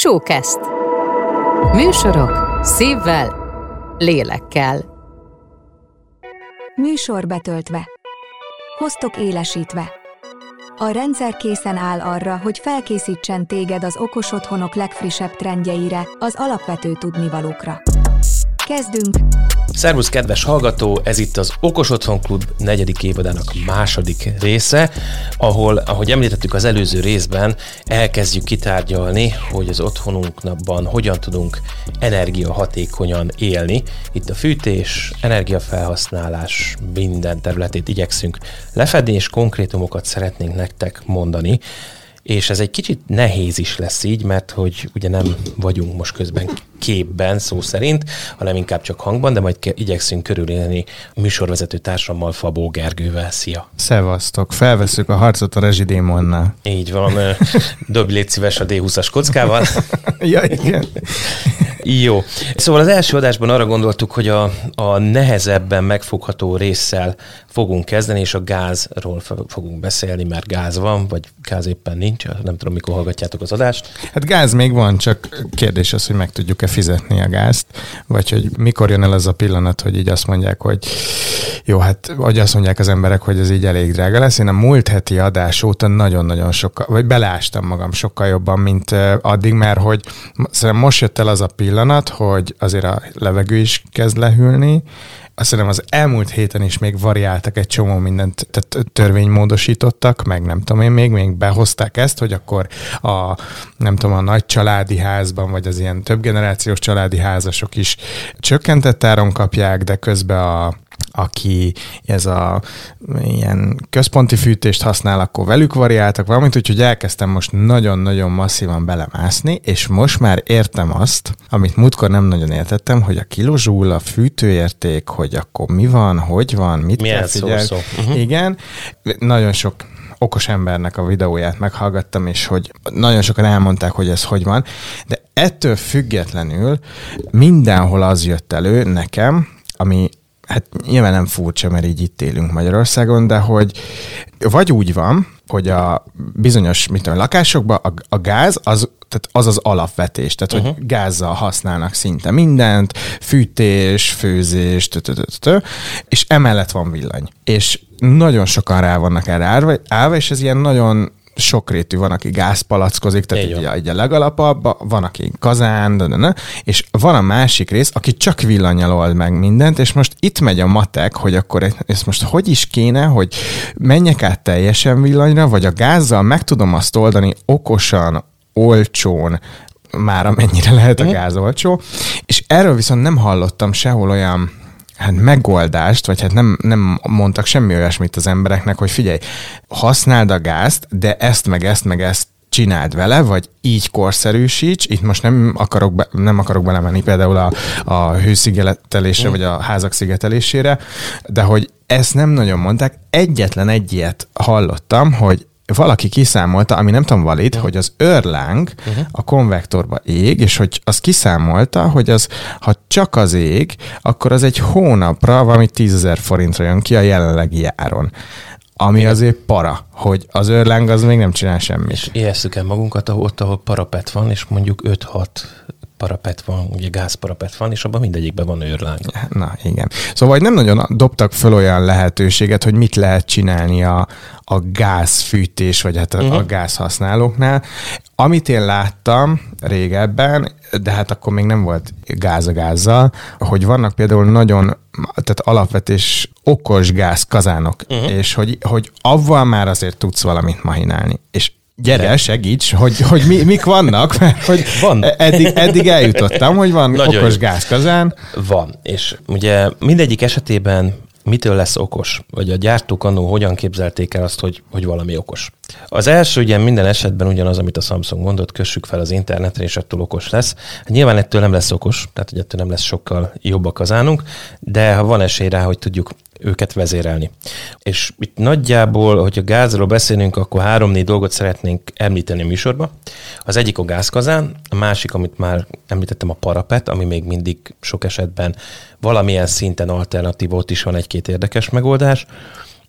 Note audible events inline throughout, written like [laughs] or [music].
Showcast. Műsorok szívvel, lélekkel. Műsor betöltve. Hoztok élesítve. A rendszer készen áll arra, hogy felkészítsen téged az okos otthonok legfrissebb trendjeire, az alapvető tudnivalókra. Kezdünk! Szervusz, kedves hallgató! Ez itt az Okos Otthon Klub negyedik évadának második része, ahol, ahogy említettük az előző részben, elkezdjük kitárgyalni, hogy az otthonunkban hogyan tudunk energiahatékonyan élni. Itt a fűtés, energiafelhasználás minden területét igyekszünk lefedni, és konkrétumokat szeretnénk nektek mondani és ez egy kicsit nehéz is lesz így, mert hogy ugye nem vagyunk most közben képben szó szerint, hanem inkább csak hangban, de majd igyekszünk körülélni műsorvezető társammal, Fabó Gergővel. Szia! Szevasztok! Felveszük a harcot a rezsidémonnal. Így van, [laughs] dobj légy szíves a D20-as kockával. [laughs] ja, igen. Jó. Szóval az első adásban arra gondoltuk, hogy a, a nehezebben megfogható résszel fogunk kezdeni, és a gázról fogunk beszélni, mert gáz van, vagy gáz éppen nincs, nem tudom, mikor hallgatjátok az adást. Hát gáz még van, csak kérdés az, hogy meg tudjuk-e fizetni a gázt, vagy hogy mikor jön el az a pillanat, hogy így azt mondják, hogy jó, hát vagy azt mondják az emberek, hogy ez így elég drága lesz. Én a múlt heti adás óta nagyon-nagyon sokkal, vagy beleástam magam sokkal jobban, mint addig, mert hogy szerintem most jött el az a pillanat, hogy azért a levegő is kezd lehűlni, azt hiszem az elmúlt héten is még variáltak egy csomó mindent, tehát törvénymódosítottak, meg nem tudom én még, még behozták ezt, hogy akkor a, nem tudom, a nagy családi házban, vagy az ilyen több generációs családi házasok is csökkentett áron kapják, de közben a, aki ez a ilyen központi fűtést használ, akkor velük variáltak valamint, úgyhogy elkezdtem most nagyon-nagyon masszívan belemászni, és most már értem azt, amit múltkor nem nagyon értettem, hogy a kilozsúl, a fűtőérték, hogy akkor mi van, hogy van, mit Milyen kell figyelni. Szó, szó. Uh-huh. Igen, nagyon sok okos embernek a videóját meghallgattam, és hogy nagyon sokan elmondták, hogy ez hogy van, de ettől függetlenül mindenhol az jött elő nekem, ami hát nyilván nem furcsa, mert így itt élünk Magyarországon, de hogy vagy úgy van, hogy a bizonyos mit tudom, lakásokban a, a gáz az tehát az az alapvetés, tehát uh-huh. hogy gázzal használnak szinte mindent, fűtés, főzés, és emellett van villany. És nagyon sokan rá vannak erre állva, állva és ez ilyen nagyon sokrétű, van, aki gázpalackozik, tehát egy, egy a legalapabb, van, aki kazán, de, de, de, és van a másik rész, aki csak villanyal old meg mindent, és most itt megy a matek, hogy akkor ezt most hogy is kéne, hogy menjek át teljesen villanyra, vagy a gázzal meg tudom azt oldani okosan, olcsón, már amennyire lehet a mhm. gáz olcsó, és erről viszont nem hallottam sehol olyan hát megoldást, vagy hát nem, nem mondtak semmi olyasmit az embereknek, hogy figyelj, használd a gázt, de ezt meg ezt meg ezt csináld vele, vagy így korszerűsíts. Itt most nem akarok, be, nem akarok belemenni például a, a hőszigetelésre, vagy a házak szigetelésére, de hogy ezt nem nagyon mondták. Egyetlen egy ilyet hallottam, hogy valaki kiszámolta, ami nem tudom valid, uh-huh. hogy az őrláng uh-huh. a konvektorba ég, és hogy az kiszámolta, hogy az, ha csak az ég, akkor az egy hónapra valami tízezer forintra jön ki a jelenlegi áron. Ami Igen. azért para, hogy az őrláng az még nem csinál semmit. És éhesszük el magunkat ott, ahol parapet van, és mondjuk 5-6 parapet van, ugye gázparapet van, és abban mindegyikben van őrláng. Na, igen. Szóval nem nagyon dobtak föl olyan lehetőséget, hogy mit lehet csinálni a, a gázfűtés, vagy hát a, uh-huh. a gázhasználóknál. Amit én láttam régebben, de hát akkor még nem volt gáz a gázzal, hogy vannak például nagyon tehát alapvetés okos gáz kazánok, uh-huh. és hogy, hogy avval már azért tudsz valamit mahinálni. És Gyere, Igen. segíts, hogy, hogy mi, mik vannak, mert hogy van. Eddig, eddig eljutottam, hogy van Nagyon okos jó. gázkazán. Van, és ugye mindegyik esetében mitől lesz okos, vagy a gyártók annó hogyan képzelték el azt, hogy, hogy valami okos. Az első ugye minden esetben ugyanaz, amit a Samsung mondott, kössük fel az internetre, és ettől okos lesz. Hát nyilván ettől nem lesz okos, tehát hogy ettől nem lesz sokkal jobb a kazánunk, de ha van esély rá, hogy tudjuk őket vezérelni. És itt nagyjából, hogyha gázról beszélünk, akkor három-négy dolgot szeretnénk említeni a műsorba. Az egyik a gázkazán, a másik, amit már említettem, a parapet, ami még mindig sok esetben valamilyen szinten alternatív, ott is van egy-két érdekes megoldás,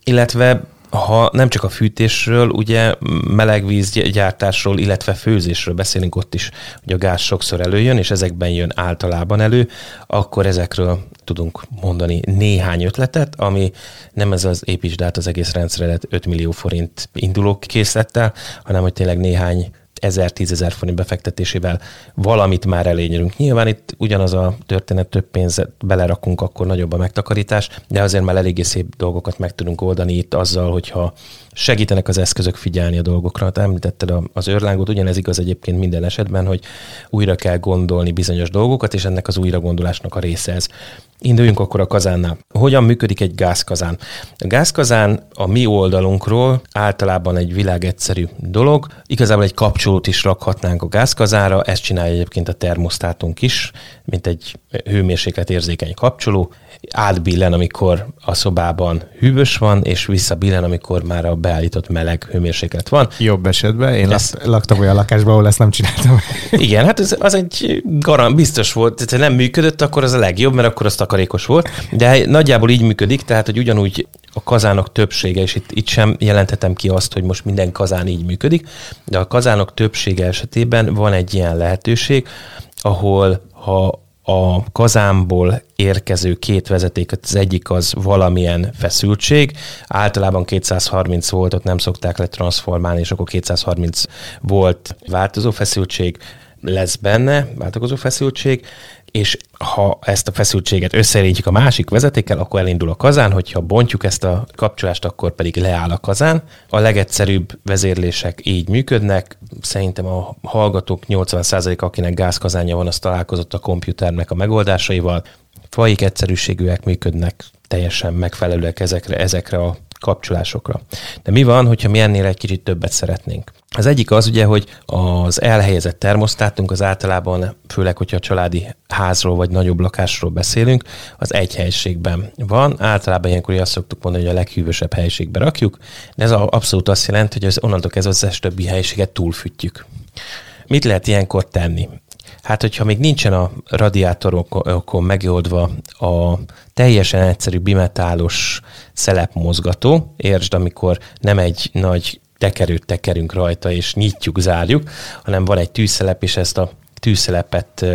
illetve ha nem csak a fűtésről, ugye melegvízgyártásról, illetve főzésről beszélünk ott is, hogy a gáz sokszor előjön, és ezekben jön általában elő, akkor ezekről tudunk mondani néhány ötletet, ami nem ez az építsd át az egész rendszeredet 5 millió forint induló készlettel, hanem hogy tényleg néhány ezer, tízezer forint befektetésével valamit már elényerünk. Nyilván itt ugyanaz a történet, több pénzet belerakunk, akkor nagyobb a megtakarítás, de azért már eléggé szép dolgokat meg tudunk oldani itt azzal, hogyha segítenek az eszközök figyelni a dolgokra. Te említetted az őrlángot, ugyanez igaz egyébként minden esetben, hogy újra kell gondolni bizonyos dolgokat, és ennek az újra gondolásnak a része ez. Induljunk akkor a kazánnál. Hogyan működik egy gázkazán? A gázkazán a mi oldalunkról általában egy világegyszerű dolog. Igazából egy kapcsolót is rakhatnánk a gázkazára, ezt csinálja egyébként a termosztátunk is, mint egy hőmérséklet érzékeny kapcsoló. Átbillen, amikor a szobában hűvös van, és visszabillen, amikor már a beállított meleg hőmérséklet van. Jobb esetben. Én ez... laktam olyan lakásban, ahol ezt nem csináltam. Igen, hát ez, az egy garant, biztos volt. Ha nem működött, akkor az a legjobb, mert akkor az takarékos volt. De nagyjából így működik, tehát hogy ugyanúgy a kazánok többsége, és itt, itt sem jelenthetem ki azt, hogy most minden kazán így működik, de a kazánok többsége esetében van egy ilyen lehetőség, ahol ha a kazánból érkező két vezeték, az egyik az valamilyen feszültség, általában 230 voltot nem szokták letransformálni, és akkor 230 volt változó feszültség lesz benne, változó feszültség, és ha ezt a feszültséget összerítjük a másik vezetékkel, akkor elindul a kazán, hogyha bontjuk ezt a kapcsolást, akkor pedig leáll a kazán. A legegyszerűbb vezérlések így működnek. Szerintem a hallgatók 80% akinek gázkazánja van, az találkozott a komputernek a megoldásaival. Faik egyszerűségűek működnek teljesen megfelelőek ezekre, ezekre a kapcsolásokra. De mi van, hogyha mi ennél egy kicsit többet szeretnénk? Az egyik az ugye, hogy az elhelyezett termosztátunk az általában, főleg, hogyha a családi házról vagy nagyobb lakásról beszélünk, az egy helységben van. Általában ilyenkor azt szoktuk mondani, hogy a leghűvösebb helységbe rakjuk, de ez abszolút azt jelenti, hogy az onnantól kezdve az összes többi helységet túlfűtjük. Mit lehet ilyenkor tenni? Hát, hogyha még nincsen a radiátorokon megoldva a teljesen egyszerű bimetálos szelepmozgató, értsd, amikor nem egy nagy tekerőt tekerünk rajta, és nyitjuk, zárjuk, hanem van egy tűzszelep, és ezt a tűzszelepet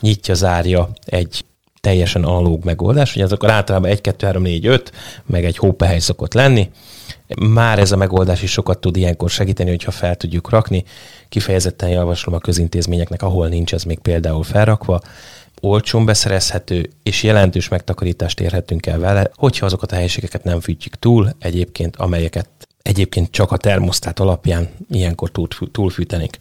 nyitja, zárja egy teljesen analóg megoldás, hogy azok általában 1, 2, 3, 4, 5, meg egy hópehely szokott lenni. Már ez a megoldás is sokat tud ilyenkor segíteni, hogyha fel tudjuk rakni. Kifejezetten javaslom a közintézményeknek, ahol nincs ez még például felrakva, olcsón beszerezhető, és jelentős megtakarítást érhetünk el vele, hogyha azokat a helyiségeket nem fűtjük túl, egyébként amelyeket egyébként csak a termosztát alapján ilyenkor túlfűtenék.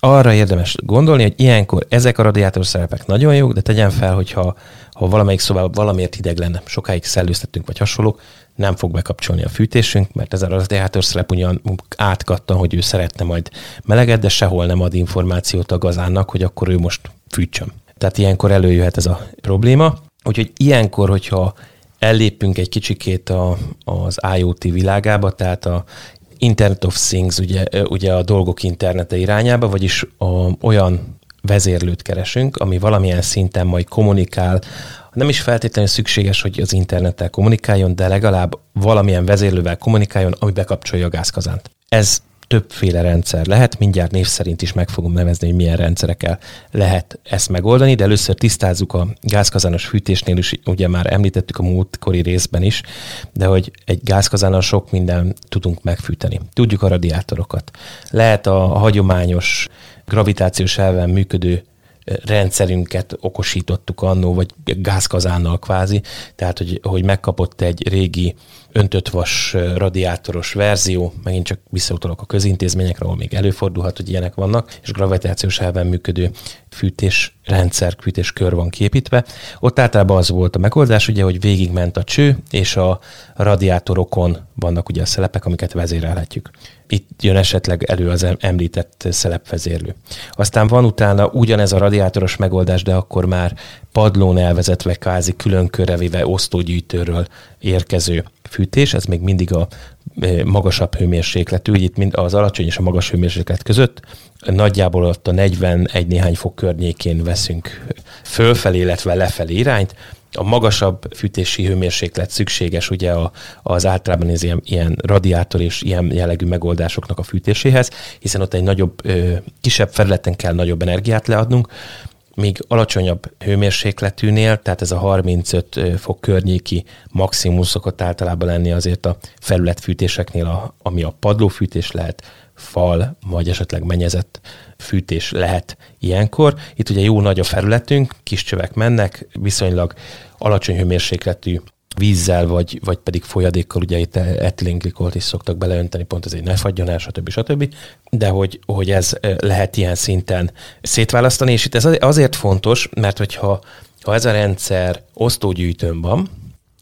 Arra érdemes gondolni, hogy ilyenkor ezek a radiátor szerepek nagyon jók, de tegyen fel, hogyha ha valamelyik szobában valamiért hideg lenne, sokáig szellőztetünk vagy hasonlók, nem fog bekapcsolni a fűtésünk, mert ez a radiátor szerep ugyan átkattan, hogy ő szeretne majd meleget, de sehol nem ad információt a gazánnak, hogy akkor ő most fűtsön. Tehát ilyenkor előjöhet ez a probléma. Úgyhogy ilyenkor, hogyha ellépünk egy kicsikét a, az IoT világába, tehát a Internet of Things, ugye, ugye a dolgok internete irányába, vagyis a, olyan vezérlőt keresünk, ami valamilyen szinten majd kommunikál, nem is feltétlenül szükséges, hogy az internettel kommunikáljon, de legalább valamilyen vezérlővel kommunikáljon, ami bekapcsolja a gázkazánt. Ez többféle rendszer lehet, mindjárt név szerint is meg fogom nevezni, hogy milyen rendszerekkel lehet ezt megoldani, de először tisztázzuk a gázkazános fűtésnél is, ugye már említettük a múltkori részben is, de hogy egy gázkazánnal sok minden tudunk megfűteni. Tudjuk a radiátorokat. Lehet a hagyományos gravitációs elven működő rendszerünket okosítottuk annó, vagy gázkazánnal kvázi, tehát hogy, hogy megkapott egy régi öntött vas radiátoros verzió, megint csak visszautalok a közintézményekre, ahol még előfordulhat, hogy ilyenek vannak, és gravitációs elven működő fűtésrendszer, fűtéskör van képítve. Ott általában az volt a megoldás, ugye, hogy végigment a cső, és a radiátorokon vannak ugye a szelepek, amiket vezérelhetjük. Itt jön esetleg elő az említett szelepvezérlő. Aztán van utána ugyanez a radiátoros megoldás, de akkor már padlón elvezetve, kvázi külön körrevéve osztógyűjtőről érkező fűtés, ez még mindig a e, magasabb hőmérsékletű, így itt mind az alacsony és a magas hőmérséklet között. Nagyjából ott a 41 néhány fok környékén veszünk fölfelé, illetve lefelé irányt, a magasabb fűtési hőmérséklet szükséges ugye a, az általában az ilyen, ilyen radiátor és ilyen jellegű megoldásoknak a fűtéséhez, hiszen ott egy nagyobb, kisebb felületen kell nagyobb energiát leadnunk, míg alacsonyabb hőmérsékletűnél, tehát ez a 35 fok környéki maximum szokott általában lenni azért a felületfűtéseknél, a, ami a padlófűtés lehet, fal, vagy esetleg mennyezett fűtés lehet ilyenkor. Itt ugye jó nagy a felületünk, kis csövek mennek, viszonylag alacsony hőmérsékletű vízzel, vagy, vagy pedig folyadékkal, ugye itt etilengglikolt is szoktak beleönteni, pont ezért ne fagyjon el, stb. stb. De hogy, hogy ez lehet ilyen szinten szétválasztani, és itt ez azért fontos, mert hogyha ha ez a rendszer osztógyűjtőn van,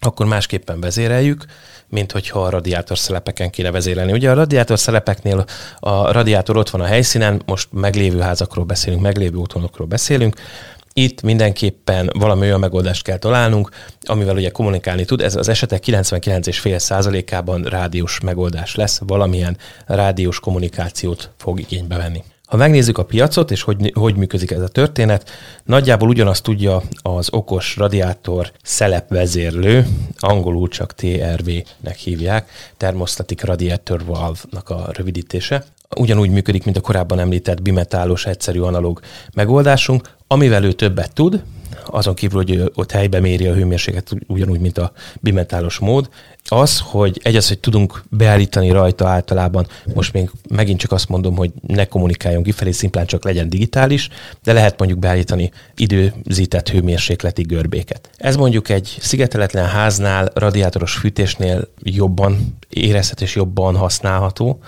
akkor másképpen vezéreljük, mint hogyha a radiátor szelepeken kéne vezérelni. Ugye a radiátor szelepeknél a radiátor ott van a helyszínen, most meglévő házakról beszélünk, meglévő otthonokról beszélünk, itt mindenképpen valami olyan megoldást kell találnunk, amivel ugye kommunikálni tud. Ez az esetek 99,5%-ában rádiós megoldás lesz, valamilyen rádiós kommunikációt fog igénybe venni. Ha megnézzük a piacot, és hogy, hogy működik ez a történet, nagyjából ugyanazt tudja az okos radiátor szelepvezérlő, angolul csak TRV-nek hívják, Thermostatic Radiator Valve-nak a rövidítése. Ugyanúgy működik, mint a korábban említett bimetálos egyszerű analóg megoldásunk, amivel ő többet tud, azon kívül, hogy ott helyben méri a hőmérsékletet ugyanúgy, mint a bimetálos mód, az, hogy egy az, hogy tudunk beállítani rajta általában, most még megint csak azt mondom, hogy ne kommunikáljon kifelé, szimplán csak legyen digitális, de lehet mondjuk beállítani időzített hőmérsékleti görbéket. Ez mondjuk egy szigeteletlen háznál, radiátoros fűtésnél jobban érezhető és jobban használható,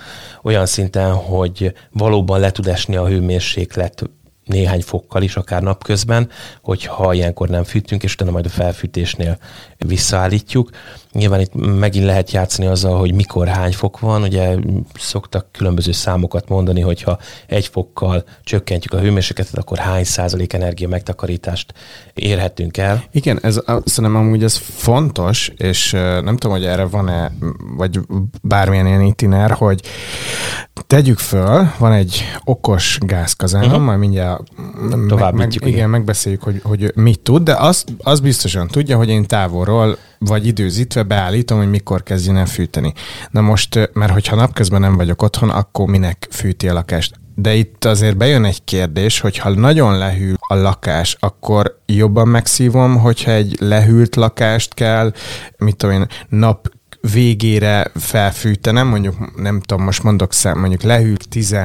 olyan szinten, hogy valóban le tud esni a hőmérséklet néhány fokkal is, akár napközben, hogyha ilyenkor nem fűtünk, és utána majd a felfűtésnél visszaállítjuk. Nyilván itt megint lehet játszani azzal, hogy mikor hány fok van. Ugye szoktak különböző számokat mondani, hogyha egy fokkal csökkentjük a hőmérsékletet, akkor hány százalék energia megtakarítást érhetünk el. Igen, ez szerintem amúgy ez fontos, és nem tudom, hogy erre van-e, vagy bármilyen ilyen itiner, hogy tegyük föl, van egy okos gázkazán, uh-huh. majd mindjárt Tovább meg, meg, igen, megbeszéljük, hogy, hogy mit tud, de azt, azt biztosan tudja, hogy én távolról vagy időzítve beállítom, hogy mikor kezdjen el fűteni. Na most, mert hogyha napközben nem vagyok otthon, akkor minek fűti a lakást? De itt azért bejön egy kérdés, hogy ha nagyon lehűl a lakás, akkor jobban megszívom, hogyha egy lehűlt lakást kell, mit tudom én, nap végére felfűtenem, mondjuk nem tudom, most mondok szám, mondjuk lehűlt 10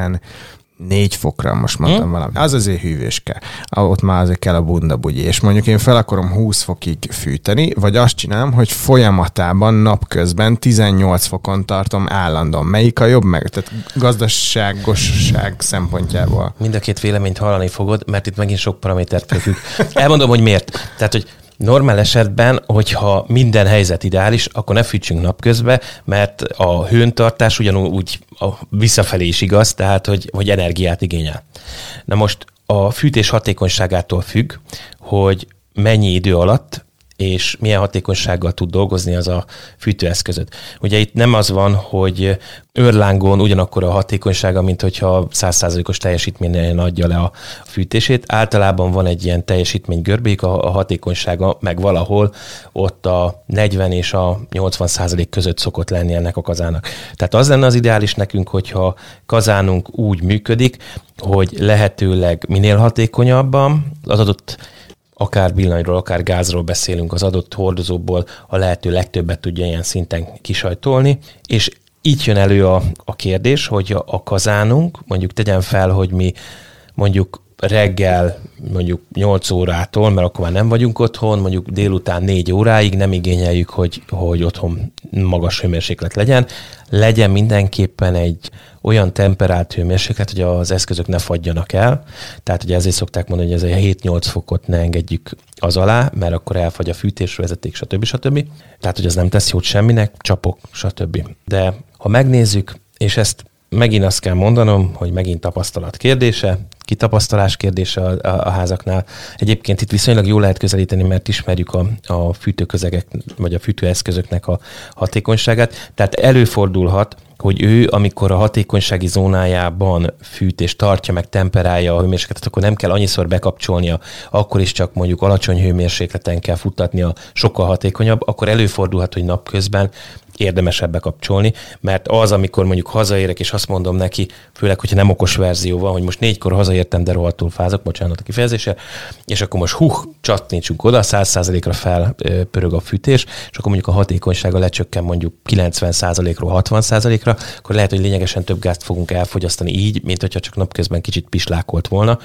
négy fokra, most mondtam hmm? valami. Az azért hűvöske. Ott már azért kell a bunda bugyi. És mondjuk én fel akarom 20 fokig fűteni, vagy azt csinálom, hogy folyamatában napközben 18 fokon tartom állandóan. Melyik a jobb meg? Tehát gazdaságosság szempontjából. Mind a két véleményt hallani fogod, mert itt megint sok paramétert függ. Elmondom, hogy miért. Tehát, hogy Normál esetben, hogyha minden helyzet ideális, akkor ne fűtsünk napközben, mert a hőntartás ugyanúgy a visszafelé is igaz, tehát hogy, hogy energiát igényel. Na most a fűtés hatékonyságától függ, hogy mennyi idő alatt és milyen hatékonysággal tud dolgozni az a fűtőeszközöt. Ugye itt nem az van, hogy őrlángon ugyanakkor a hatékonysága, mint hogyha 100%-os teljesítményen adja le a fűtését. Általában van egy ilyen teljesítmény görbék, a hatékonysága meg valahol ott a 40 és a 80 százalék között szokott lenni ennek a kazának. Tehát az lenne az ideális nekünk, hogyha kazánunk úgy működik, hogy lehetőleg minél hatékonyabban az adott akár villanyról, akár gázról beszélünk, az adott hordozóból a lehető legtöbbet tudja ilyen szinten kisajtolni, és így jön elő a, a kérdés, hogy a, a kazánunk, mondjuk tegyen fel, hogy mi mondjuk reggel mondjuk 8 órától, mert akkor már nem vagyunk otthon, mondjuk délután 4 óráig nem igényeljük, hogy, hogy otthon magas hőmérséklet legyen. Legyen mindenképpen egy olyan temperált hőmérséklet, hogy az eszközök ne fagyjanak el. Tehát ugye ezért szokták mondani, hogy ez a 7-8 fokot ne engedjük az alá, mert akkor elfagy a fűtés, vezeték, stb. stb. Tehát, hogy az nem tesz jót semminek, csapok, stb. De ha megnézzük, és ezt megint azt kell mondanom, hogy megint tapasztalat kérdése, kitapasztalás kérdése a, a, a házaknál. Egyébként itt viszonylag jól lehet közelíteni, mert ismerjük a, a fűtőközegek, vagy a fűtőeszközöknek a hatékonyságát. Tehát előfordulhat, hogy ő, amikor a hatékonysági zónájában fűt és tartja meg, temperálja a hőmérsékletet, akkor nem kell annyiszor bekapcsolnia, akkor is csak mondjuk alacsony hőmérsékleten kell futtatnia, sokkal hatékonyabb, akkor előfordulhat, hogy napközben érdemesebb bekapcsolni, mert az, amikor mondjuk hazaérek, és azt mondom neki, főleg, hogyha nem okos verzió van, hogy most négykor hazaértem, de rohadtul fázok, bocsánat a kifejezése, és akkor most huh, csatnítsunk oda, 100%-ra felpörög a fűtés, és akkor mondjuk a hatékonysága lecsökken mondjuk 90%-ról 60%-ra, akkor lehet, hogy lényegesen több gázt fogunk elfogyasztani így, mint hogyha csak napközben kicsit pislákolt volna.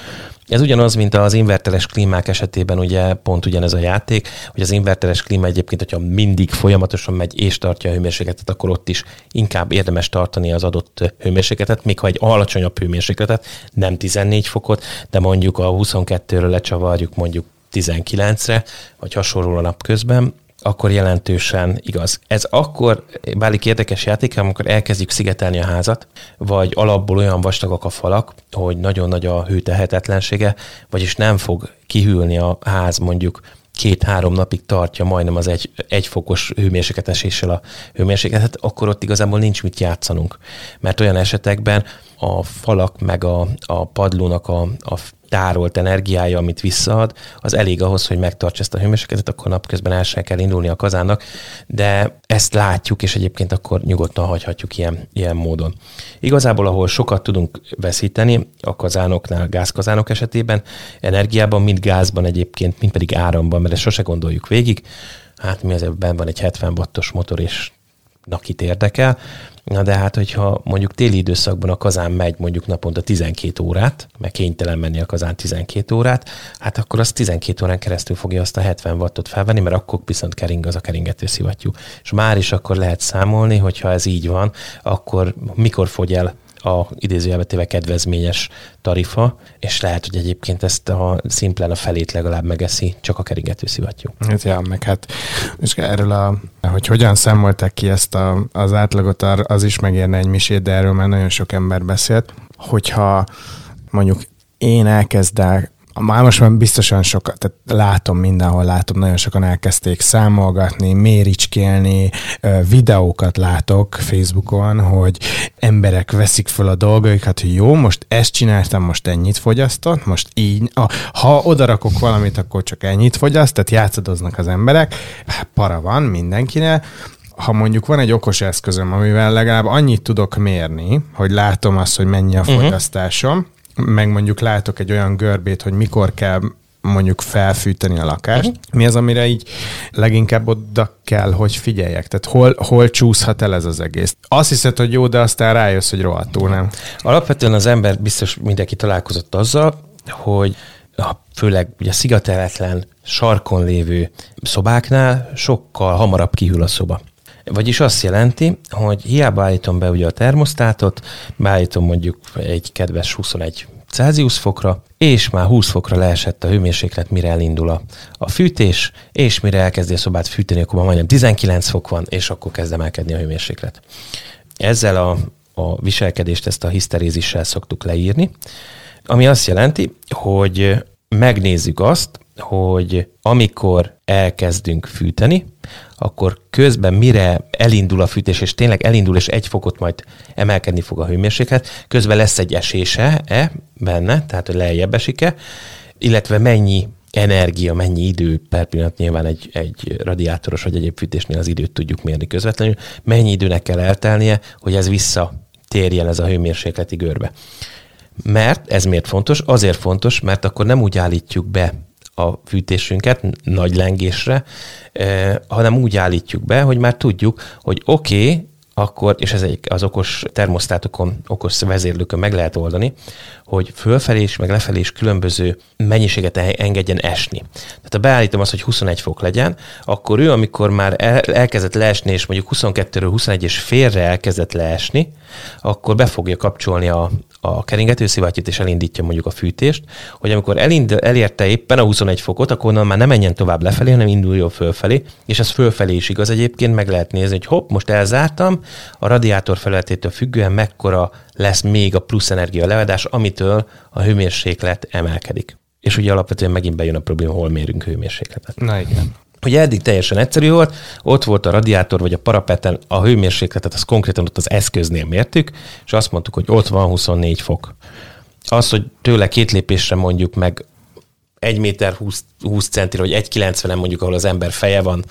Ez ugyanaz, mint az inverteres klímák esetében, ugye pont ugyanez a játék, hogy az inverteres klíma egyébként, hogyha mindig folyamatosan megy és tartja a hőmérsékletet, akkor ott is inkább érdemes tartani az adott hőmérsékletet, még ha egy alacsonyabb hőmérsékletet, nem 14 fokot, de mondjuk a 22-ről lecsavarjuk mondjuk 19-re, vagy hasonló a nap közben, akkor jelentősen igaz. Ez akkor válik érdekes játék, amikor elkezdjük szigetelni a házat, vagy alapból olyan vastagak a falak, hogy nagyon nagy a hőtehetetlensége, vagyis nem fog kihűlni a ház mondjuk két-három napig tartja majdnem az egy, egyfokos hőmérsékleteséssel a hőmérsékletet, akkor ott igazából nincs mit játszanunk. Mert olyan esetekben a falak meg a, a padlónak a, a tárolt energiája, amit visszaad, az elég ahhoz, hogy megtartsa ezt a hőmérsékletet, akkor napközben el sem kell indulni a kazánnak, de ezt látjuk, és egyébként akkor nyugodtan hagyhatjuk ilyen, ilyen módon. Igazából, ahol sokat tudunk veszíteni, a kazánoknál, gázkazánok esetében, energiában, mind gázban egyébként, mind pedig áramban, mert ezt sose gondoljuk végig, hát mi azért benn van egy 70 wattos motor, és nakit érdekel, Na de hát, hogyha mondjuk téli időszakban a kazán megy mondjuk naponta 12 órát, meg kénytelen menni a kazán 12 órát, hát akkor az 12 órán keresztül fogja azt a 70 wattot felvenni, mert akkor viszont kering az a keringető szivattyú. És már is akkor lehet számolni, hogyha ez így van, akkor mikor fogy el a idézőjelbetéve kedvezményes tarifa, és lehet, hogy egyébként ezt a szimplán a felét legalább megeszi csak a keringető szivattyú. Hát ja, meg hát és erről a, hogy hogyan számolták ki ezt a, az átlagot, az is megérne egy misét, de erről már nagyon sok ember beszélt, hogyha mondjuk én elkezdek már most már biztosan sokat, tehát látom mindenhol, látom, nagyon sokan elkezdték számolgatni, méricskélni, videókat látok Facebookon, hogy emberek veszik fel a dolgaikat, hogy jó, most ezt csináltam, most ennyit fogyasztott, most így, ha odarakok valamit, akkor csak ennyit fogyaszt, tehát játszadoznak az emberek, para van mindenkinek, ha mondjuk van egy okos eszközöm, amivel legalább annyit tudok mérni, hogy látom azt, hogy mennyi a mhm. fogyasztásom, uh-huh meg mondjuk látok egy olyan görbét, hogy mikor kell mondjuk felfűteni a lakást. Uh-huh. Mi az, amire így leginkább oda kell, hogy figyeljek? Tehát hol, hol csúszhat el ez az egész? Azt hiszed, hogy jó, de aztán rájössz, hogy rohadtul nem. Alapvetően az ember biztos mindenki találkozott azzal, hogy főleg ugye szigateletlen, sarkon lévő szobáknál sokkal hamarabb kihűl a szoba. Vagyis azt jelenti, hogy hiába állítom be ugye a termosztátot, beállítom mondjuk egy kedves 21 Celsius fokra, és már 20 fokra leesett a hőmérséklet, mire elindul a, a fűtés, és mire elkezdi a szobát fűteni, akkor már majdnem 19 fok van, és akkor kezd emelkedni a hőmérséklet. Ezzel a, a viselkedést, ezt a hiszterézissel szoktuk leírni, ami azt jelenti, hogy megnézzük azt, hogy amikor elkezdünk fűteni, akkor közben mire elindul a fűtés, és tényleg elindul, és egy fokot majd emelkedni fog a hőmérséklet, közben lesz egy esése-e benne, tehát hogy lejjebb esik-e, illetve mennyi energia, mennyi idő per pillanat nyilván egy, egy radiátoros vagy egyéb fűtésnél az időt tudjuk mérni közvetlenül, mennyi időnek kell eltelnie, hogy ez visszatérjen ez a hőmérsékleti görbe. Mert ez miért fontos? Azért fontos, mert akkor nem úgy állítjuk be a fűtésünket nagy lengésre, eh, hanem úgy állítjuk be, hogy már tudjuk, hogy oké, okay, akkor, és ez egy, az okos termosztátokon, okos vezérlőkön meg lehet oldani, hogy fölfelé és meg lefelé is különböző mennyiséget engedjen esni. Tehát ha beállítom azt, hogy 21 fok legyen, akkor ő, amikor már el, elkezdett leesni, és mondjuk 22-ről 21 és félre elkezdett leesni, akkor be fogja kapcsolni a, a keringetőszivattyút, és elindítja mondjuk a fűtést, hogy amikor elind, elérte éppen a 21 fokot, akkor onnan már nem menjen tovább lefelé, hanem induljon fölfelé, és ez fölfelé is igaz egyébként, meg lehet nézni, hogy hopp, most elzártam, a radiátor felületétől függően mekkora lesz még a plusz energia leadás, amitől a hőmérséklet emelkedik. És ugye alapvetően megint bejön a probléma, hol mérünk hőmérsékletet. Na igen. Ugye eddig teljesen egyszerű volt, ott volt a radiátor vagy a parapeten, a hőmérsékletet, az konkrétan ott az eszköznél mértük, és azt mondtuk, hogy ott van 24 fok. Az, hogy tőle két lépésre mondjuk meg 1 méter 20, 20 centire, vagy 1,90 mondjuk, ahol az ember feje van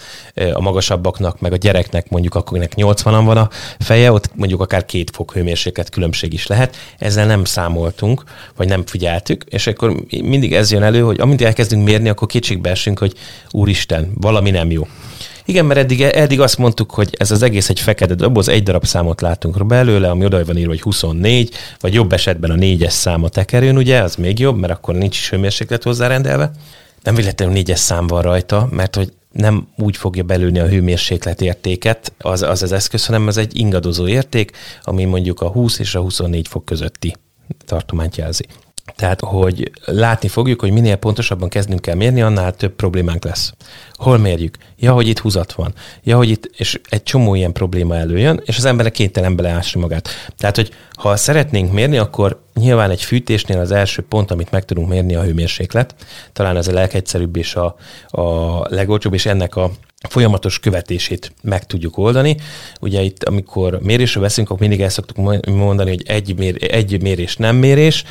a magasabbaknak, meg a gyereknek mondjuk, akinek 80-an van a feje, ott mondjuk akár két fok hőmérséklet különbség is lehet. Ezzel nem számoltunk, vagy nem figyeltük, és akkor mindig ez jön elő, hogy amint elkezdünk mérni, akkor kétségbe esünk, hogy úristen, valami nem jó. Igen, mert eddig, eddig azt mondtuk, hogy ez az egész egy fekete doboz, egy darab számot látunk belőle, ami oda van írva, hogy 24, vagy jobb esetben a négyes szám a tekerőn, ugye, az még jobb, mert akkor nincs is hőmérséklet hozzárendelve. Nem véletlenül négyes szám van rajta, mert hogy nem úgy fogja belőni a hőmérséklet értéket az, az az eszköz, hanem az egy ingadozó érték, ami mondjuk a 20 és a 24 fok közötti tartományt jelzi. Tehát, hogy látni fogjuk, hogy minél pontosabban kezdünk kell mérni, annál több problémánk lesz. Hol mérjük? Ja, hogy itt húzat van. Ja, hogy itt, és egy csomó ilyen probléma előjön, és az emberek kénytelen beleásni magát. Tehát, hogy ha szeretnénk mérni, akkor nyilván egy fűtésnél az első pont, amit meg tudunk mérni, a hőmérséklet. Talán ez a legegyszerűbb és a, a legolcsóbb, és ennek a folyamatos követését meg tudjuk oldani. Ugye itt, amikor mérésről veszünk, akkor mindig el szoktuk mondani, hogy egy, mér, egy mérés nem mérés,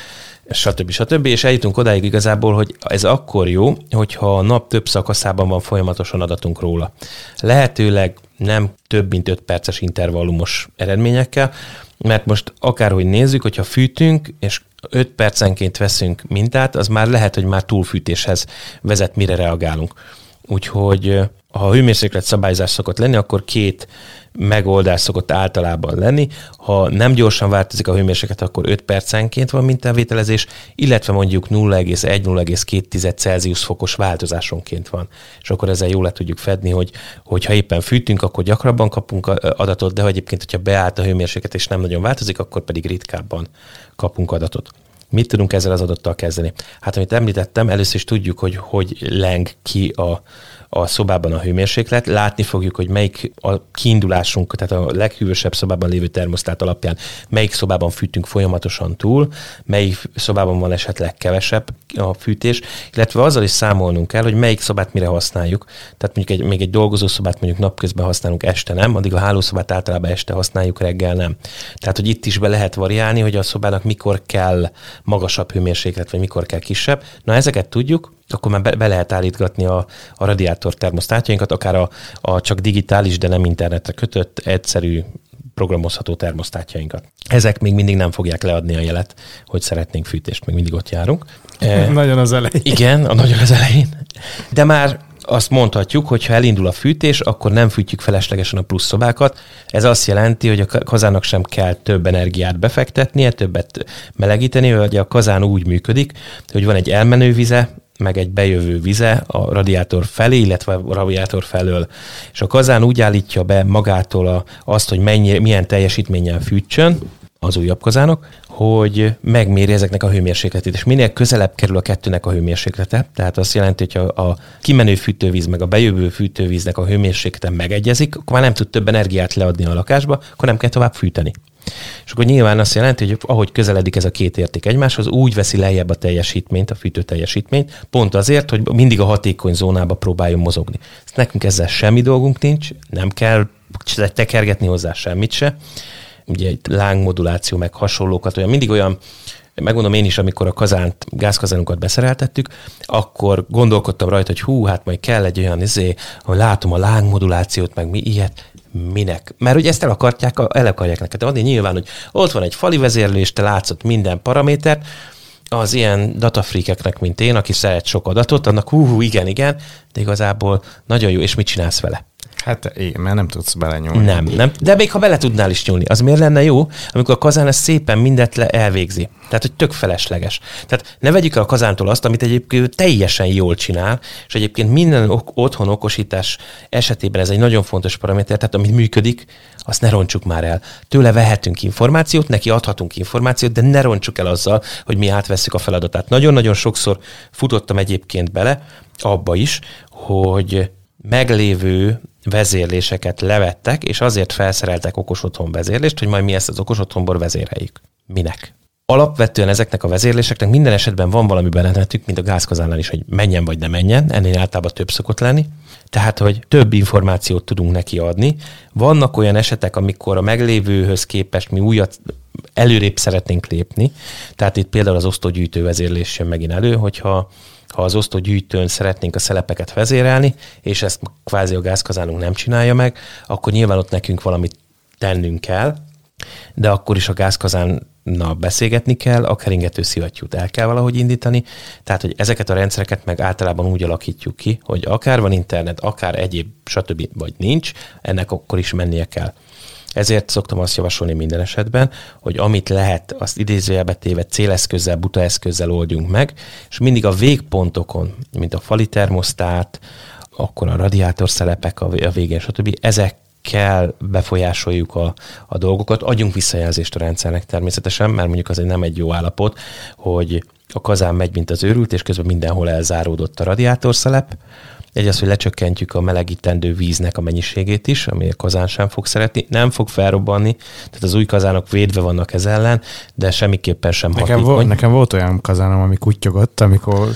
stb. stb. És eljutunk odáig igazából, hogy ez akkor jó, hogyha a nap több szakaszában van folyamatosan adatunk róla. Lehetőleg nem több mint 5 perces intervallumos eredményekkel, mert most akárhogy nézzük, hogyha fűtünk, és 5 percenként veszünk mintát, az már lehet, hogy már túlfűtéshez vezet, mire reagálunk. Úgyhogy ha a hőmérséklet szabályzás szokott lenni, akkor két megoldás szokott általában lenni. Ha nem gyorsan változik a hőmérséklet, akkor 5 percenként van mintavételezés, illetve mondjuk 0,1-0,2 Celsius fokos változásonként van. És akkor ezzel jól le tudjuk fedni, hogy, hogy ha éppen fűtünk, akkor gyakrabban kapunk adatot, de ha egyébként, hogyha beállt a hőmérséklet és nem nagyon változik, akkor pedig ritkábban kapunk adatot. Mit tudunk ezzel az adattal kezdeni? Hát, amit említettem, először is tudjuk, hogy hogy leng ki a, a szobában a hőmérséklet. Látni fogjuk, hogy melyik a kiindulásunk, tehát a leghűvösebb szobában lévő termosztát alapján, melyik szobában fűtünk folyamatosan túl, melyik szobában van esetleg kevesebb a fűtés, illetve azzal is számolnunk kell, hogy melyik szobát mire használjuk. Tehát mondjuk egy, még egy dolgozó szobát mondjuk napközben használunk, este nem, addig a hálószobát általában este használjuk, reggel nem. Tehát, hogy itt is be lehet variálni, hogy a szobának mikor kell magasabb hőmérséklet, vagy mikor kell kisebb. Na, ezeket tudjuk, akkor már be, be lehet állítgatni a, a radiátor termosztátjainkat, akár a, a csak digitális, de nem internetre kötött, egyszerű programozható termosztátjainkat. Ezek még mindig nem fogják leadni a jelet, hogy szeretnénk fűtést, még mindig ott járunk. [laughs] Nagyon az elején. Igen, a nagyon az elején. De már azt mondhatjuk, hogy ha elindul a fűtés, akkor nem fűtjük feleslegesen a plusz szobákat. Ez azt jelenti, hogy a kazának sem kell több energiát befektetnie, többet melegíteni, hogy a kazán úgy működik, hogy van egy elmenő vize, meg egy bejövő vize a radiátor felé, illetve a radiátor felől. És a kazán úgy állítja be magától a, azt, hogy mennyi, milyen teljesítménnyel fűtsön, az újabb kazánok, hogy megméri ezeknek a hőmérsékletét, és minél közelebb kerül a kettőnek a hőmérséklete, tehát azt jelenti, hogy a, a kimenő fűtővíz meg a bejövő fűtővíznek a hőmérséklete megegyezik, akkor már nem tud több energiát leadni a lakásba, akkor nem kell tovább fűteni. És akkor nyilván azt jelenti, hogy ahogy közeledik ez a két érték egymáshoz, úgy veszi lejjebb a teljesítményt, a fűtő teljesítményt, pont azért, hogy mindig a hatékony zónába próbáljon mozogni. Ezt nekünk ezzel semmi dolgunk nincs, nem kell tekergetni hozzá semmit se. Ugye egy lángmoduláció, meg hasonlókat, olyan mindig olyan megmondom én is, amikor a kazánt, gázkazánunkat beszereltettük, akkor gondolkodtam rajta, hogy hú, hát majd kell egy olyan izé, hogy látom a lángmodulációt, meg mi ilyet minek? Mert ugye ezt el akarják, el akarják neked adni nyilván, hogy ott van egy fali vezérlés, te látszott minden paramétert, az ilyen datafreakeknek, mint én, aki szeret sok adatot, annak hú, hú, igen, igen, de igazából nagyon jó, és mit csinálsz vele? Hát igen, mert nem tudsz belenyúlni. Nem, nem. De még ha bele tudnál is nyúlni, az miért lenne jó, amikor a kazán ezt szépen mindet le elvégzi. Tehát, hogy tök felesleges. Tehát ne vegyük el a kazántól azt, amit egyébként teljesen jól csinál, és egyébként minden ok- otthon okosítás esetében ez egy nagyon fontos paraméter, tehát amit működik, azt ne roncsuk már el. Tőle vehetünk információt, neki adhatunk információt, de ne roncsuk el azzal, hogy mi átveszük a feladatát. Nagyon-nagyon sokszor futottam egyébként bele abba is, hogy meglévő vezérléseket levettek, és azért felszereltek okos otthon vezérlést, hogy majd mi ezt az okos otthonból vezéreljük. Minek? Alapvetően ezeknek a vezérléseknek minden esetben van valami benetük, mint a gázkazánnál is, hogy menjen vagy ne menjen, ennél általában több szokott lenni. Tehát, hogy több információt tudunk neki adni. Vannak olyan esetek, amikor a meglévőhöz képest mi újat előrébb szeretnénk lépni. Tehát itt például az osztógyűjtő vezérlés jön megint elő, hogyha ha az osztógyűjtőn szeretnénk a szelepeket vezérelni, és ezt kvázi a gázkazánunk nem csinálja meg, akkor nyilván ott nekünk valamit tennünk kell, de akkor is a gázkazánnal beszélgetni kell, a keringető szivattyút el kell valahogy indítani, tehát hogy ezeket a rendszereket meg általában úgy alakítjuk ki, hogy akár van internet, akár egyéb, stb. vagy nincs, ennek akkor is mennie kell. Ezért szoktam azt javasolni minden esetben, hogy amit lehet, azt idézőjelbe téve céleszközzel, buta eszközzel oldjunk meg, és mindig a végpontokon, mint a fali termosztát, akkor a radiátorszelepek a végén, stb. Ezek kell befolyásoljuk a, a dolgokat, adjunk visszajelzést a rendszernek természetesen, mert mondjuk az egy nem egy jó állapot, hogy a kazán megy, mint az őrült, és közben mindenhol elzáródott a radiátorszelep, egy az, hogy lecsökkentjük a melegítendő víznek a mennyiségét is, ami a kazán sem fog szeretni, nem fog felrobbanni, tehát az új kazánok védve vannak ez ellen, de semmiképpen sem nekem hatékony. Nekem volt olyan kazánom, ami kutyogott, amikor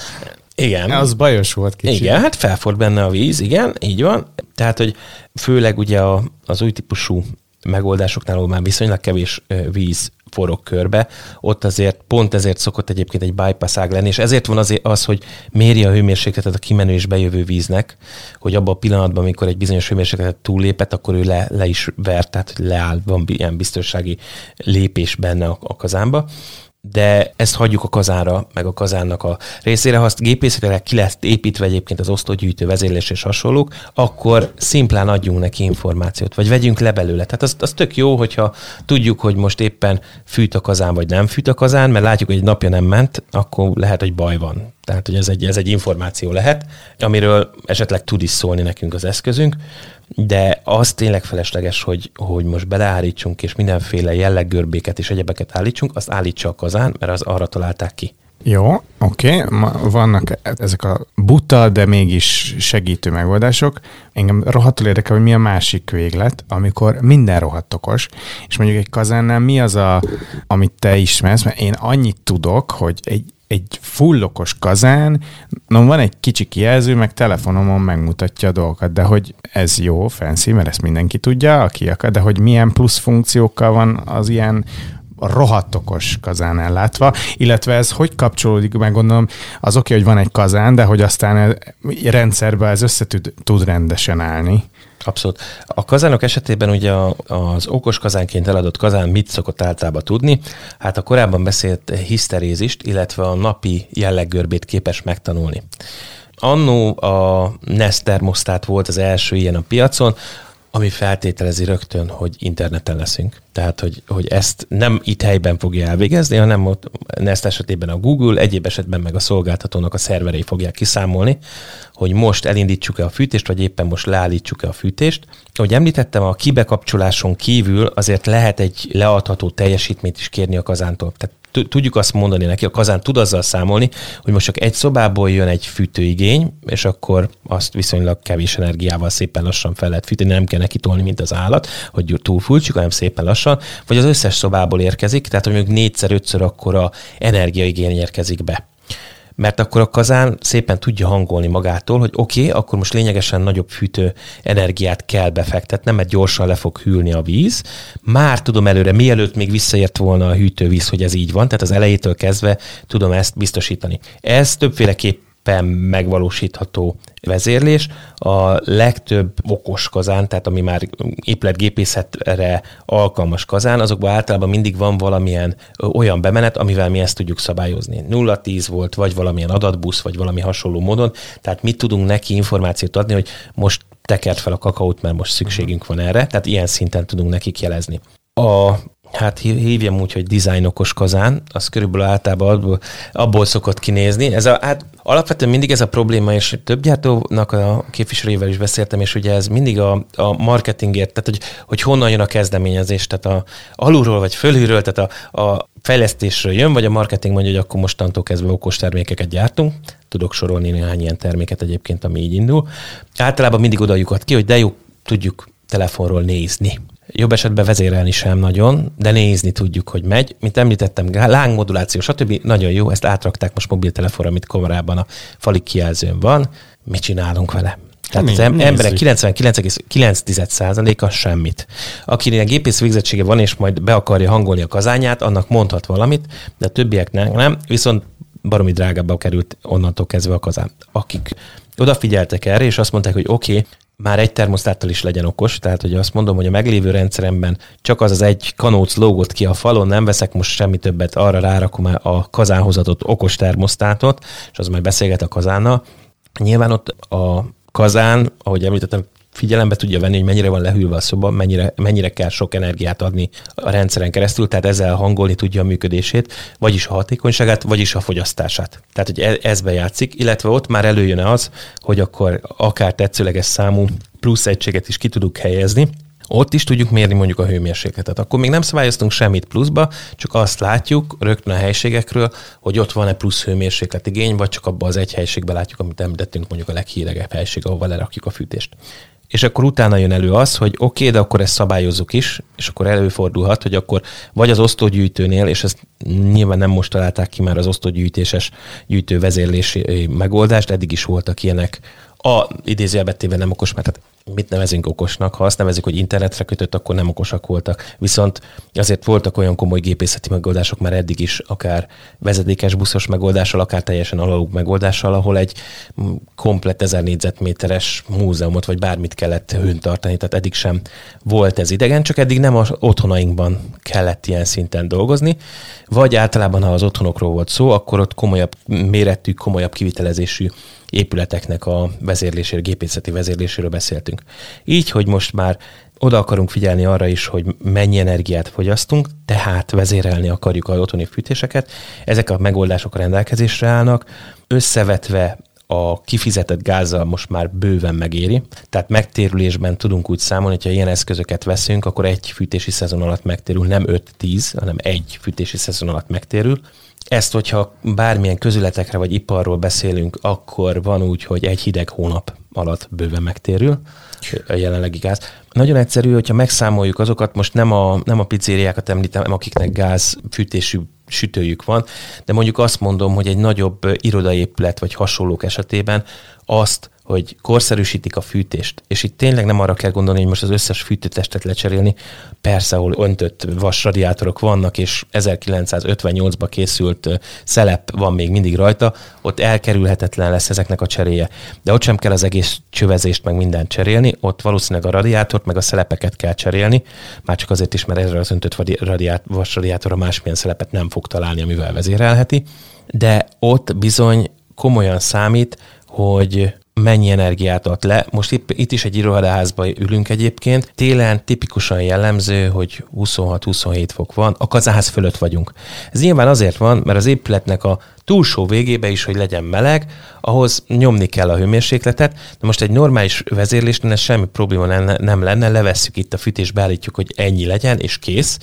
igen. Az bajos volt kicsit. Igen, hát felford benne a víz, igen, így van. Tehát, hogy főleg ugye a, az új típusú megoldásoknál, ahol már viszonylag kevés víz forog körbe, ott azért pont ezért szokott egyébként egy bypass ág lenni, és ezért van azért az, hogy méri a hőmérsékletet a kimenő és bejövő víznek, hogy abban a pillanatban, amikor egy bizonyos hőmérsékletet túllépett, akkor ő le, le is ver, tehát leáll, van ilyen biztonsági lépés benne a, a kazánba de ezt hagyjuk a kazára, meg a kazánnak a részére. Ha azt gépészetileg ki lesz építve egyébként az osztógyűjtő vezérlés és hasonlók, akkor szimplán adjunk neki információt, vagy vegyünk le belőle. Tehát az, az tök jó, hogyha tudjuk, hogy most éppen fűt a kazán, vagy nem fűt a kazán, mert látjuk, hogy egy napja nem ment, akkor lehet, hogy baj van. Tehát, hogy ez egy, ez egy információ lehet, amiről esetleg tud is szólni nekünk az eszközünk, de az tényleg felesleges, hogy, hogy most beleállítsunk, és mindenféle jelleggörbéket és egyebeket állítsunk, azt állítsa a kazán, mert az arra találták ki. Jó, oké, okay. vannak ezek a buta, de mégis segítő megoldások. Engem rohadtul érdekel, hogy mi a másik véglet, amikor minden rohadt okos, és mondjuk egy kazánnál mi az, a, amit te ismersz, mert én annyit tudok, hogy egy egy fullokos kazán, no, van egy kicsi kijelző, meg telefonomon megmutatja a dolgokat, de hogy ez jó, fancy, mert ezt mindenki tudja, aki akar, de hogy milyen plusz funkciókkal van az ilyen rohadt okos kazán ellátva, illetve ez hogy kapcsolódik, meg gondolom, az oké, hogy van egy kazán, de hogy aztán rendszerben ez össze tud rendesen állni. Abszolút. A kazánok esetében ugye az okos kazánként eladott kazán mit szokott általában tudni? Hát a korábban beszélt hiszterézist, illetve a napi jelleggörbét képes megtanulni. Annó a Nest termosztát volt az első ilyen a piacon, ami feltételezi rögtön, hogy interneten leszünk. Tehát, hogy, hogy ezt nem itt helyben fogja elvégezni, hanem ott ezt esetében a Google, egyéb esetben meg a szolgáltatónak a szerverei fogják kiszámolni, hogy most elindítsuk-e a fűtést, vagy éppen most leállítsuk-e a fűtést. Ahogy említettem, a kibekapcsoláson kívül azért lehet egy leadható teljesítményt is kérni a kazántól. Tehát tudjuk azt mondani neki, a kazán tud azzal számolni, hogy most csak egy szobából jön egy fűtőigény, és akkor azt viszonylag kevés energiával szépen lassan fel lehet fűteni, nem kell neki tolni, mint az állat, hogy túlfújtsuk, hanem szépen lassan, vagy az összes szobából érkezik, tehát hogy mondjuk négyszer, ötször akkor a energiaigény érkezik be mert akkor a kazán szépen tudja hangolni magától, hogy oké, okay, akkor most lényegesen nagyobb fűtő energiát kell befektetnem, mert gyorsan le fog hűlni a víz. Már tudom előre, mielőtt még visszaért volna a hűtővíz, hogy ez így van, tehát az elejétől kezdve tudom ezt biztosítani. Ez többféleképp éppen megvalósítható vezérlés. A legtöbb okos kazán, tehát ami már épületgépészetre alkalmas kazán, azokban általában mindig van valamilyen olyan bemenet, amivel mi ezt tudjuk szabályozni. 0-10 volt, vagy valamilyen adatbusz, vagy valami hasonló módon. Tehát mit tudunk neki információt adni, hogy most tekert fel a kakaót, mert most szükségünk van erre. Tehát ilyen szinten tudunk nekik jelezni. A hát hívjam úgy, hogy design okos kazán, az körülbelül általában abból, abból szokott kinézni. Ez a, hát alapvetően mindig ez a probléma, és több gyártónak a képviselőjével is beszéltem, és ugye ez mindig a, a marketingért, tehát hogy, hogy honnan jön a kezdeményezés, tehát a alulról vagy fölülről, tehát a, a fejlesztésről jön, vagy a marketing mondja, hogy akkor mostantól kezdve okos termékeket gyártunk. Tudok sorolni néhány ilyen terméket egyébként, ami így indul. Általában mindig oda ki, hogy de jó, tudjuk telefonról nézni jobb esetben vezérelni sem nagyon, de nézni tudjuk, hogy megy. Mint említettem, lángmoduláció, stb. Nagyon jó, ezt átrakták most mobiltelefonra, amit korábban a fali kijelzőn van. Mit csinálunk vele? Tehát az emberek 99,9%-a semmit. Akinek gépész végzettsége van, és majd be akarja hangolni a kazányát, annak mondhat valamit, de a többieknek nem, viszont baromi drágábbá került onnantól kezdve a kazán. Akik odafigyeltek erre, és azt mondták, hogy oké, okay, már egy termosztáttal is legyen okos, tehát hogy azt mondom, hogy a meglévő rendszeremben csak az az egy kanóc lógott ki a falon, nem veszek most semmi többet, arra rárakom a kazánhoz adott okos termosztátot, és az majd beszélget a kazánnal. Nyilván ott a kazán, ahogy említettem, figyelembe tudja venni, hogy mennyire van lehűlve a szoba, mennyire, mennyire kell sok energiát adni a rendszeren keresztül, tehát ezzel hangolni tudja a működését, vagyis a hatékonyságát, vagyis a fogyasztását. Tehát, hogy e, ez bejátszik, illetve ott már előjön az, hogy akkor akár tetszőleges számú plusz egységet is ki tudunk helyezni, ott is tudjuk mérni mondjuk a hőmérsékletet. Akkor még nem szabályoztunk semmit pluszba, csak azt látjuk rögtön a helységekről, hogy ott van-e plusz hőmérséklet igény, vagy csak abban az egy helységben látjuk, amit említettünk, mondjuk a leghíregebb helység, ahova lerakjuk a fűtést. És akkor utána jön elő az, hogy oké, okay, de akkor ezt szabályozzuk is, és akkor előfordulhat, hogy akkor vagy az osztógyűjtőnél, és ezt nyilván nem most találták ki már az osztógyűjtéses gyűjtő vezérlési megoldást, eddig is voltak ilyenek. A idézőjelbettében nem okos, mert hát mit nevezünk okosnak, ha azt nevezik, hogy internetre kötött, akkor nem okosak voltak. Viszont azért voltak olyan komoly gépészeti megoldások már eddig is, akár vezetékes buszos megoldással, akár teljesen analóg megoldással, ahol egy komplet ezer négyzetméteres múzeumot, vagy bármit kellett hőn tartani, tehát eddig sem volt ez idegen, csak eddig nem az otthonainkban kellett ilyen szinten dolgozni, vagy általában, ha az otthonokról volt szó, akkor ott komolyabb méretű, komolyabb kivitelezésű épületeknek a vezérléséről, gépészeti vezérléséről beszéltünk. Így, hogy most már oda akarunk figyelni arra is, hogy mennyi energiát fogyasztunk, tehát vezérelni akarjuk a otthoni fűtéseket. Ezek a megoldások a rendelkezésre állnak, összevetve a kifizetett gázzal most már bőven megéri. Tehát megtérülésben tudunk úgy számolni, hogyha ilyen eszközöket veszünk, akkor egy fűtési szezon alatt megtérül, nem 5-10, hanem egy fűtési szezon alatt megtérül. Ezt, hogyha bármilyen közületekre vagy iparról beszélünk, akkor van úgy, hogy egy hideg hónap alatt bőven megtérül a jelenlegi gáz. Nagyon egyszerű, hogyha megszámoljuk azokat, most nem a, nem a pizzériákat említem, akiknek gázfűtésű sütőjük van, de mondjuk azt mondom, hogy egy nagyobb irodaépület vagy hasonlók esetében azt hogy korszerűsítik a fűtést, és itt tényleg nem arra kell gondolni, hogy most az összes fűtőtestet lecserélni. Persze, ahol öntött vasradiátorok vannak, és 1958-ba készült szelep van még mindig rajta, ott elkerülhetetlen lesz ezeknek a cseréje. De ott sem kell az egész csövezést meg mindent cserélni, ott valószínűleg a radiátort meg a szelepeket kell cserélni, már csak azért is, mert ezre az öntött radiát, vasradiátor a másmilyen szelepet nem fog találni, amivel vezérelheti. De ott bizony komolyan számít, hogy mennyi energiát ad le. Most itt, itt is egy irodaházban ülünk egyébként. Télen tipikusan jellemző, hogy 26-27 fok van, a kazáház fölött vagyunk. Ez nyilván azért van, mert az épületnek a túlsó végébe is, hogy legyen meleg, ahhoz nyomni kell a hőmérsékletet. De most egy normális vezérlésnél semmi probléma nem lenne, levesszük itt a fűtést, beállítjuk, hogy ennyi legyen, és kész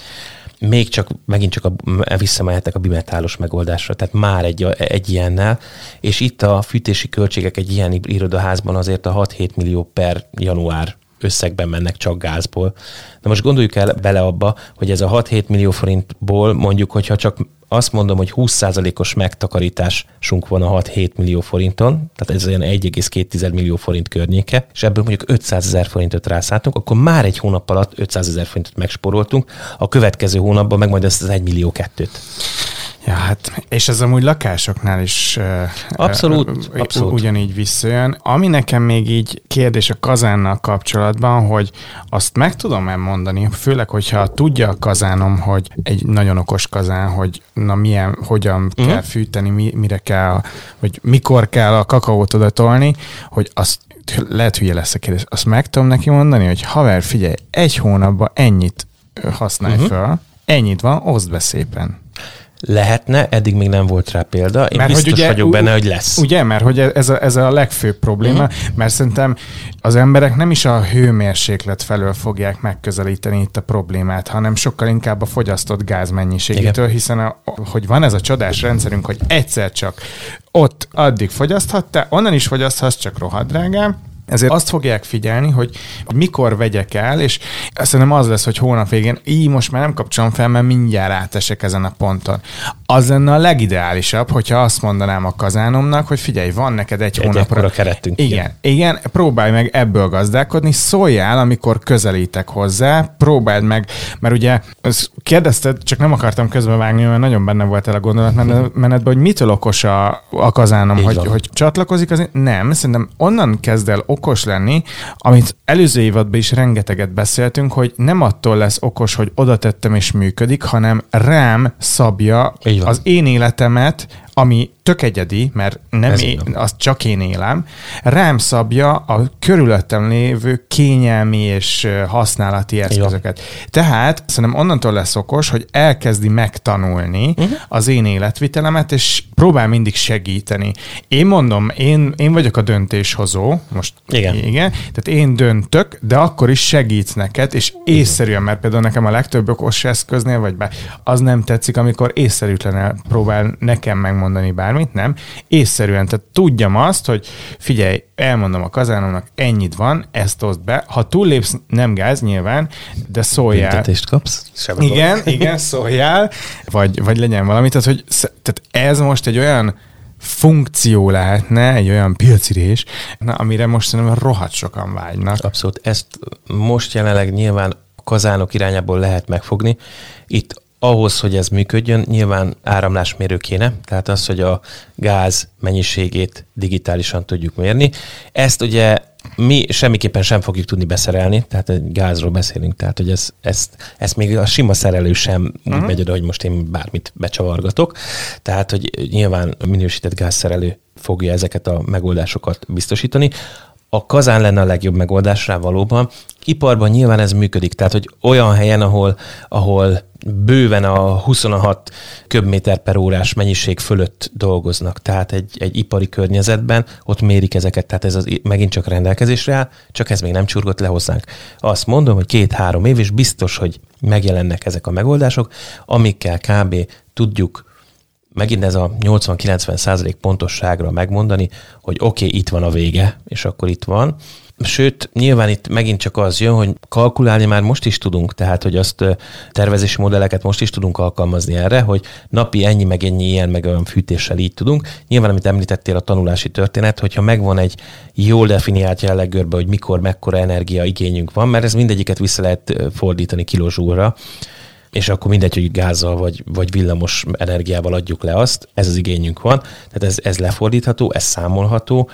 még csak, megint csak a, visszamehetek a bimetálos megoldásra, tehát már egy, egy ilyennel, és itt a fűtési költségek egy ilyen irodaházban azért a 6-7 millió per január összegben mennek csak gázból. Na most gondoljuk el bele abba, hogy ez a 6-7 millió forintból mondjuk, hogyha csak azt mondom, hogy 20%-os megtakarításunk van a 6-7 millió forinton, tehát ez olyan 1,2 millió forint környéke, és ebből mondjuk 500 ezer forintot rászálltunk, akkor már egy hónap alatt 500 ezer forintot megsporoltunk, a következő hónapban meg majd ezt az 1 millió kettőt. Ja, hát, és ez amúgy lakásoknál is abszolút, uh, abszolút. ugyanígy visszajön. Ami nekem még így kérdés a kazánnal kapcsolatban, hogy azt meg tudom-e mondani, főleg, hogyha tudja a kazánom, hogy egy nagyon okos kazán, hogy na milyen, hogyan uh-huh. kell fűteni, mi, mire kell, vagy mikor kell a kakaót oda tolni, hogy azt lehet hülye lesz a kérdés, azt meg tudom neki mondani, hogy haver, figyelj, egy hónapban ennyit használj uh-huh. fel, ennyit van, oszd be szépen Lehetne, eddig még nem volt rá példa. Én mert biztos hogy ugye, vagyok benne, hogy lesz. Ugye, mert hogy ez a, ez a legfőbb probléma, uh-huh. mert szerintem az emberek nem is a hőmérséklet felől fogják megközelíteni itt a problémát, hanem sokkal inkább a fogyasztott gáz mennyiségétől, Igen. hiszen a, hogy van ez a csodás rendszerünk, hogy egyszer csak ott addig fogyaszthattál, onnan is fogyaszthatsz, csak rohadt drágán, ezért azt fogják figyelni, hogy mikor vegyek el, és szerintem az lesz, hogy hónap végén, így most már nem kapcsolom fel, mert mindjárt átesek ezen a ponton. Az lenne a legideálisabb, hogyha azt mondanám a kazánomnak, hogy figyelj, van neked egy, Egy hónapra. keretünk, Igen, igen. igen, igen, próbálj meg ebből gazdálkodni, szóljál, amikor közelítek hozzá, próbáld meg, mert ugye, ezt kérdezted, csak nem akartam közbevágni, mert nagyon benne volt el a gondolatmenetben, hogy mitől okos a, a kazánom, Így hogy, van. hogy csatlakozik, az nem, szerintem onnan kezd el okos lenni, amit előző évadban is rengeteget beszéltünk, hogy nem attól lesz okos, hogy oda tettem és működik, hanem rám szabja az én életemet, ami tök egyedi, mert nem Ez én, azt csak én élem, rám szabja a körülöttem lévő kényelmi és használati eszközöket. Tehát szerintem onnantól lesz okos, hogy elkezdi megtanulni uh-huh. az én életvitelemet, és próbál mindig segíteni. Én mondom, én, én vagyok a döntéshozó, most Igen. igen, tehát én döntök, de akkor is segít neked, és észszerűen, mert például nekem a legtöbb okos eszköznél, vagy bár, az nem tetszik, amikor észszerűtlen próbál nekem megmondani bármit, nem. Észszerűen, tehát tudjam azt, hogy figyelj, elmondom a kazánomnak, ennyit van, ezt oszd be. Ha túllépsz, nem gáz nyilván, de szóljál. Büntetést kapsz? Sem Igen, igen, szóljál, vagy, vagy legyen valami. Tehát, hogy, tehát ez most egy olyan funkció lehetne, egy olyan piacirés, na, amire most szerintem rohadt sokan vágynak. Abszolút. Ezt most jelenleg nyilván a kazánok irányából lehet megfogni. Itt ahhoz, hogy ez működjön, nyilván áramlásmérő kéne, tehát az, hogy a gáz mennyiségét digitálisan tudjuk mérni. Ezt ugye mi semmiképpen sem fogjuk tudni beszerelni, tehát egy gázról beszélünk, tehát hogy ez, ezt, ezt még a sima szerelő sem uh-huh. megy oda, hogy most én bármit becsavargatok. Tehát, hogy nyilván a minősített gázszerelő fogja ezeket a megoldásokat biztosítani. A kazán lenne a legjobb megoldás rá valóban. Iparban nyilván ez működik, tehát hogy olyan helyen, ahol, ahol bőven a 26 köbméter per órás mennyiség fölött dolgoznak, tehát egy, egy ipari környezetben ott mérik ezeket, tehát ez az, megint csak rendelkezésre áll, csak ez még nem csurgott le hozzánk. Azt mondom, hogy két-három év, és biztos, hogy megjelennek ezek a megoldások, amikkel kb. tudjuk megint ez a 80-90 százalék pontosságra megmondani, hogy oké, okay, itt van a vége, és akkor itt van. Sőt, nyilván itt megint csak az jön, hogy kalkulálni már most is tudunk, tehát hogy azt tervezési modelleket most is tudunk alkalmazni erre, hogy napi ennyi, meg ennyi ilyen, meg olyan fűtéssel így tudunk. Nyilván, amit említettél, a tanulási történet, hogyha megvan egy jól definiált jelleggörbe, hogy mikor, mekkora energia igényünk van, mert ez mindegyiket vissza lehet fordítani kilózsúra, és akkor mindegy, hogy gázzal vagy, vagy villamos energiával adjuk le azt, ez az igényünk van, tehát ez, ez lefordítható, ez számolható,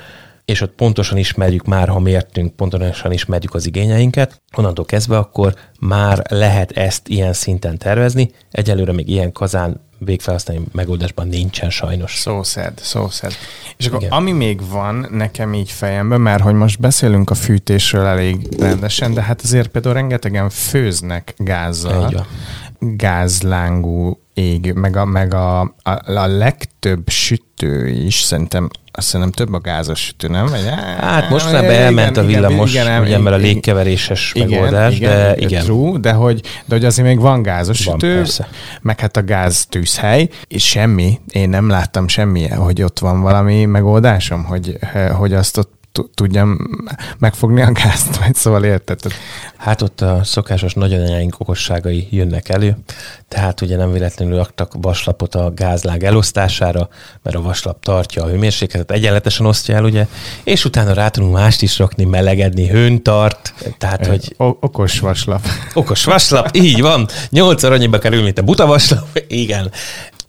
és ott pontosan ismerjük már, ha mértünk, pontosan ismerjük az igényeinket, onnantól kezdve akkor már lehet ezt ilyen szinten tervezni. Egyelőre még ilyen kazán végfelhasználó megoldásban nincsen sajnos. So sad, so. És akkor Igen. ami még van nekem így fejemben, mert hogy most beszélünk a fűtésről elég rendesen, de hát azért például rengetegen főznek gázzal. Gázlángú ég, meg a, meg a, a, a legtöbb sütő is szerintem azt szerintem több a gázos sütő, nem? Vagy, Hát mostanában elment a villamos, ugye, mert a légkeveréses igen, megoldás, igen, de igen. True, de hogy, de hogy azért még van gázos Van, sütő, persze. meg hát a gáz tűzhely, és semmi, én nem láttam semmi, hogy ott van valami megoldásom, hogy, hogy azt ott tudjam megfogni a gázt, [laughs] vagy szóval érted? Hát ott a szokásos nagyanyáink okosságai jönnek elő, tehát ugye nem véletlenül raktak vaslapot a gázlág elosztására, mert a vaslap tartja a hőmérsékletet, egyenletesen osztja el, ugye, és utána rá tudunk mást is rakni, melegedni, hőn tart, tehát, hogy o- okos vaslap. okos vaslap, így van, nyolcszor annyiba kerül, mint a buta vaslap, igen.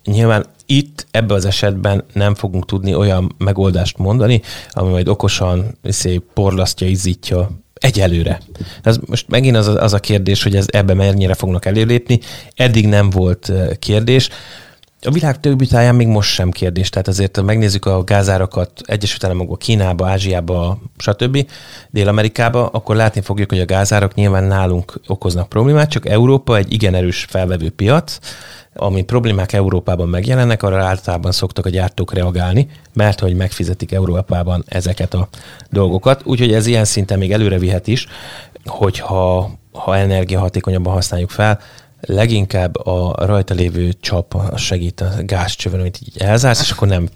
Nyilván itt ebben az esetben nem fogunk tudni olyan megoldást mondani, ami majd okosan szép porlasztja, izzítja egyelőre. Ez most megint az a, az a kérdés, hogy ez ebbe mennyire fognak előlépni. Eddig nem volt eh, kérdés. A világ többi táján még most sem kérdés, tehát azért ha megnézzük a gázárakat Egyesült Államokba, Kínába, Ázsiába, stb., Dél-Amerikába, akkor látni fogjuk, hogy a gázárak nyilván nálunk okoznak problémát, csak Európa egy igen erős felvevő piac, ami problémák Európában megjelennek, arra általában szoktak a gyártók reagálni, mert hogy megfizetik Európában ezeket a dolgokat. Úgyhogy ez ilyen szinten még előre vihet is, hogyha ha energiahatékonyabban használjuk fel, leginkább a rajta lévő csap segít a gázcsövön, amit így elzársz, és akkor nem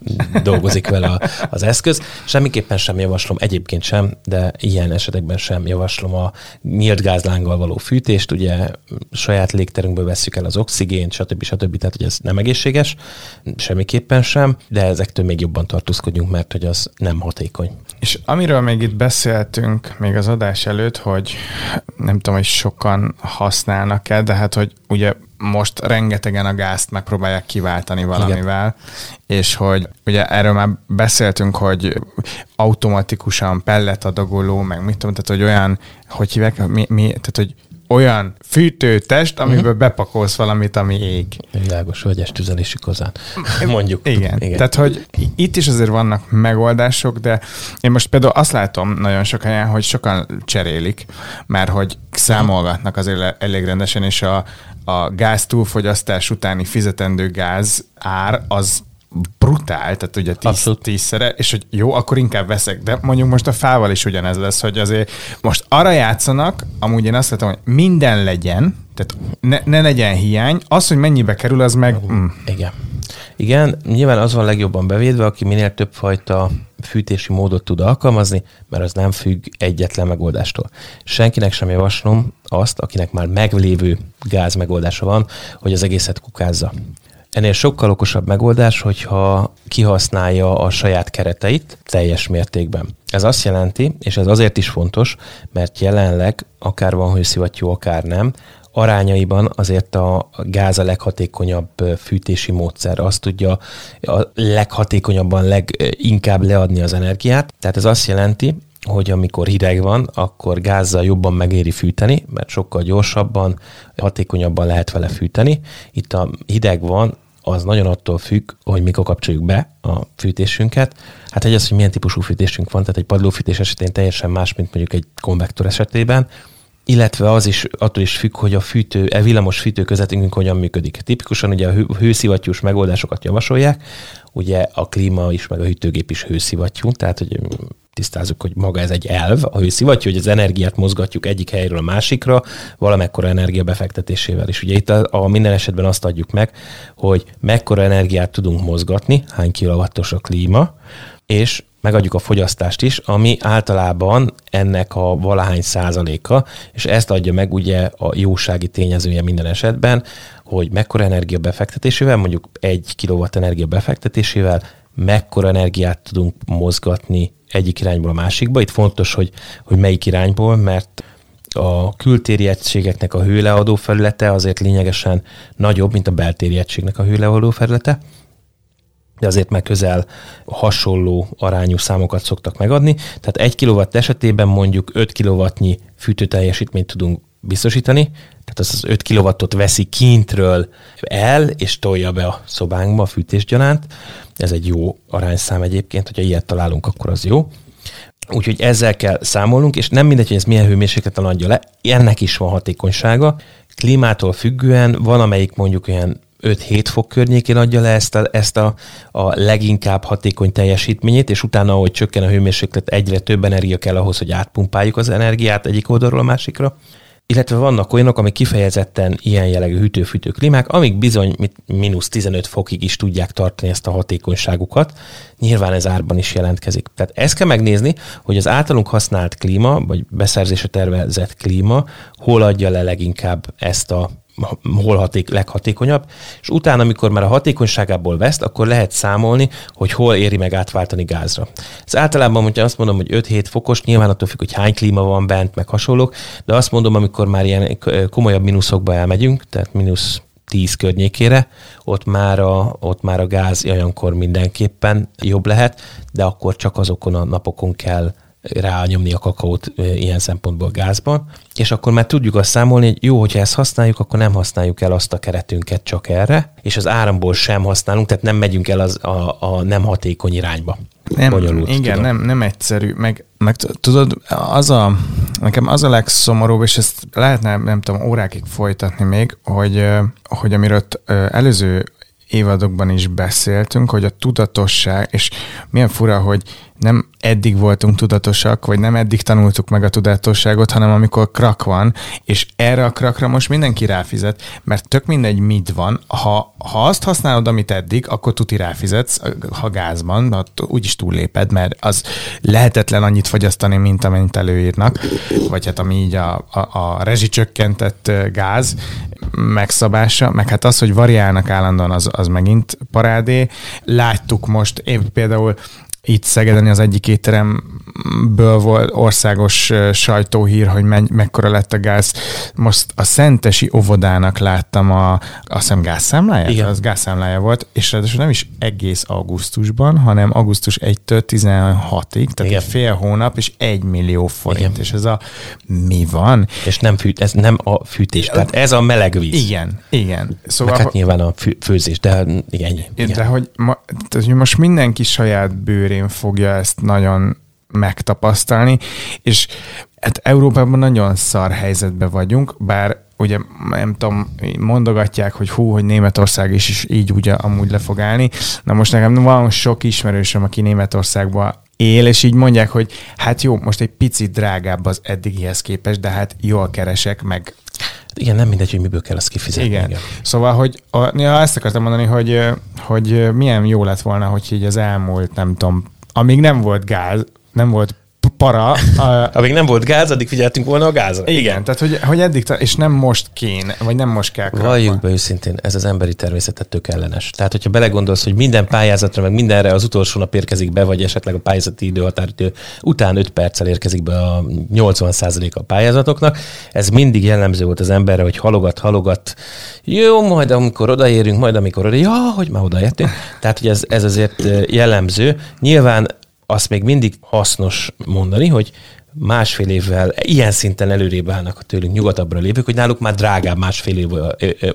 dolgozik vele az eszköz. Semmiképpen sem javaslom, egyébként sem, de ilyen esetekben sem javaslom a nyílt gázlánggal való fűtést, ugye saját légterünkből veszük el az oxigént, stb. stb. Tehát, hogy ez nem egészséges, semmiképpen sem, de ezektől még jobban tartózkodjunk, mert hogy az nem hatékony. És amiről még itt beszéltünk még az adás előtt, hogy nem tudom, hogy sokan használnak-e, de hát, hogy ugye most rengetegen a gázt megpróbálják kiváltani valamivel, Igen. és hogy ugye erről már beszéltünk, hogy automatikusan pelletadagoló, meg mit tudom, tehát hogy olyan, hogy hívják, mi, mi tehát hogy olyan fűtőtest, amiből uh-huh. bepakolsz valamit, ami ég. Világos, vagy tüzelési kozán. [laughs] Mondjuk. Igen. Igen. Tehát, hogy itt is azért vannak megoldások, de én most például azt látom nagyon sok helyen, hogy sokan cserélik, mert hogy számolgatnak azért elég rendesen, és a, a gáz túlfogyasztás utáni fizetendő gáz ár az brutál, tehát ugye tíz, tízszere, és hogy jó, akkor inkább veszek, de mondjuk most a fával is ugyanez lesz, hogy azért most arra játszanak, amúgy én azt látom, hogy minden legyen, tehát ne, ne legyen hiány, az, hogy mennyibe kerül, az meg... Mm. Igen. Igen, nyilván az van legjobban bevédve, aki minél több fajta fűtési módot tud alkalmazni, mert az nem függ egyetlen megoldástól. Senkinek sem javaslom azt, akinek már meglévő gáz megoldása van, hogy az egészet kukázza. Ennél sokkal okosabb megoldás, hogyha kihasználja a saját kereteit teljes mértékben. Ez azt jelenti, és ez azért is fontos, mert jelenleg akár van hőszivattyú, akár nem, arányaiban azért a gáz a leghatékonyabb fűtési módszer. Azt tudja a leghatékonyabban, leginkább leadni az energiát. Tehát ez azt jelenti, hogy amikor hideg van, akkor gázzal jobban megéri fűteni, mert sokkal gyorsabban, hatékonyabban lehet vele fűteni. Itt a hideg van, az nagyon attól függ, hogy mikor kapcsoljuk be a fűtésünket. Hát egy az, hogy milyen típusú fűtésünk van, tehát egy padlófűtés esetén teljesen más, mint mondjuk egy konvektor esetében, illetve az is attól is függ, hogy a fűtő, e villamos fűtőközetünk hogyan működik. Tipikusan ugye a hőszivattyús megoldásokat javasolják, ugye a klíma is, meg a hűtőgép is hőszivattyú, tehát hogy tisztázzuk, hogy maga ez egy elv, a hőszivattyú, hogy az energiát mozgatjuk egyik helyről a másikra, valamekkora energia befektetésével. És ugye itt a, a minden esetben azt adjuk meg, hogy mekkora energiát tudunk mozgatni, hány kilowattos a klíma, és megadjuk a fogyasztást is, ami általában ennek a valahány százaléka, és ezt adja meg ugye a jósági tényezője minden esetben, hogy mekkora energia befektetésével, mondjuk egy kilowatt energia befektetésével mekkora energiát tudunk mozgatni egyik irányból a másikba. Itt fontos, hogy, hogy melyik irányból, mert a kültéri egységeknek a hőleadó felülete azért lényegesen nagyobb, mint a beltéri egységnek a hőleadó felülete de azért meg közel hasonló arányú számokat szoktak megadni. Tehát egy kilowatt esetében mondjuk 5 kilowattnyi fűtőteljesítményt tudunk biztosítani, tehát az az 5 kilowattot veszi kintről el, és tolja be a szobánkba a fűtésgyanánt. Ez egy jó arányszám egyébként, hogyha ilyet találunk, akkor az jó. Úgyhogy ezzel kell számolnunk, és nem mindegy, hogy ez milyen hőmérsékleten adja le, ennek is van hatékonysága. Klímától függően van, amelyik mondjuk olyan 5-7 fok környékén adja le ezt, a, ezt a, a leginkább hatékony teljesítményét, és utána, ahogy csökken a hőmérséklet, egyre több energia kell ahhoz, hogy átpumpáljuk az energiát egyik oldalról a másikra. Illetve vannak olyanok, amik kifejezetten ilyen jellegű hűtő-fűtő klímák, amik bizony mínusz 15 fokig is tudják tartani ezt a hatékonyságukat. Nyilván ez árban is jelentkezik. Tehát ezt kell megnézni, hogy az általunk használt klíma, vagy beszerzésre tervezett klíma hol adja le leginkább ezt a hol haték, leghatékonyabb, és utána, amikor már a hatékonyságából veszt, akkor lehet számolni, hogy hol éri meg átváltani gázra. Ez általában, hogyha azt mondom, hogy 5-7 fokos, nyilván attól függ, hogy hány klíma van bent, meg hasonlók, de azt mondom, amikor már ilyen komolyabb mínuszokba elmegyünk, tehát mínusz 10 környékére, ott már, a, ott már a gáz olyankor mindenképpen jobb lehet, de akkor csak azokon a napokon kell rányomni a kakaót ilyen szempontból gázban, és akkor már tudjuk azt számolni, hogy jó, hogyha ezt használjuk, akkor nem használjuk el azt a keretünket csak erre, és az áramból sem használunk, tehát nem megyünk el az, a, a nem hatékony irányba. Nem, Bonyolult, igen, tudom. nem, nem egyszerű. Meg, meg tudod, az a, nekem az a legszomorúbb, és ezt lehetne, nem tudom, órákig folytatni még, hogy, hogy amiről előző évadokban is beszéltünk, hogy a tudatosság, és milyen fura, hogy nem eddig voltunk tudatosak, vagy nem eddig tanultuk meg a tudatosságot, hanem amikor krak van, és erre a krakra most mindenki ráfizet, mert tök mindegy, mit van. Ha, ha azt használod, amit eddig, akkor tuti ráfizetsz, ha gázban, ha úgyis túlléped, mert az lehetetlen annyit fogyasztani, mint amennyit előírnak, vagy hát ami így a, a, a rezsicsökkentett gáz megszabása, meg hát az, hogy variálnak állandóan, az, az megint parádé. Láttuk most, én például itt Szegeden az egyik étteremből volt országos sajtóhír, hogy me- mekkora lett a gáz. Most a Szentesi óvodának láttam a, azt hiszem gázszámláját? Igen. Az gázszámlája volt, és ráadásul nem is egész augusztusban, hanem augusztus 1-től 16-ig, tehát Igen. egy fél hónap, és egy millió forint. Igen. És ez a mi van? És nem fűt, ez nem a fűtés, tehát ez a meleg víz. Igen, igen. Meg Szóval, hát nyilván a fű, főzés, de igen, ennyi. Igen. Igen. De hogy, ma, tehát, hogy most mindenki saját bőrén fogja ezt nagyon megtapasztalni, és hát Európában nagyon szar helyzetben vagyunk, bár ugye nem tudom, mondogatják, hogy hú, hogy Németország is, is így ugye amúgy le fog állni. Na most nekem van sok ismerősöm, aki Németországban él, és így mondják, hogy hát jó, most egy picit drágább az eddigihez képest, de hát jól keresek, meg Igen, nem mindegy, hogy miből kell azt kifizetni. igen. igen. Szóval, hogy a, ja, ezt akartam mondani, hogy, hogy milyen jó lett volna, hogy így az elmúlt, nem tudom, amíg nem volt gáz, nem volt para, a, Amíg nem volt gáz, addig figyeltünk volna a gázra. igen, tehát hogy, hogy eddig, ta- és nem most kéne, vagy nem most kell. Valljuk be őszintén, ez az emberi természetet tök ellenes. Tehát, hogyha belegondolsz, hogy minden pályázatra, meg mindenre az utolsó nap érkezik be, vagy esetleg a pályázati időhatáridő után 5 perccel érkezik be a 80% a pályázatoknak, ez mindig jellemző volt az emberre, hogy halogat, halogat, jó, majd amikor odaérünk, majd amikor oda, ja, hogy már odaértünk. Tehát, hogy ez, ez azért jellemző. Nyilván azt még mindig hasznos mondani, hogy másfél évvel ilyen szinten előrébb állnak a tőlünk nyugatabbra lépők, hogy náluk már drágább másfél év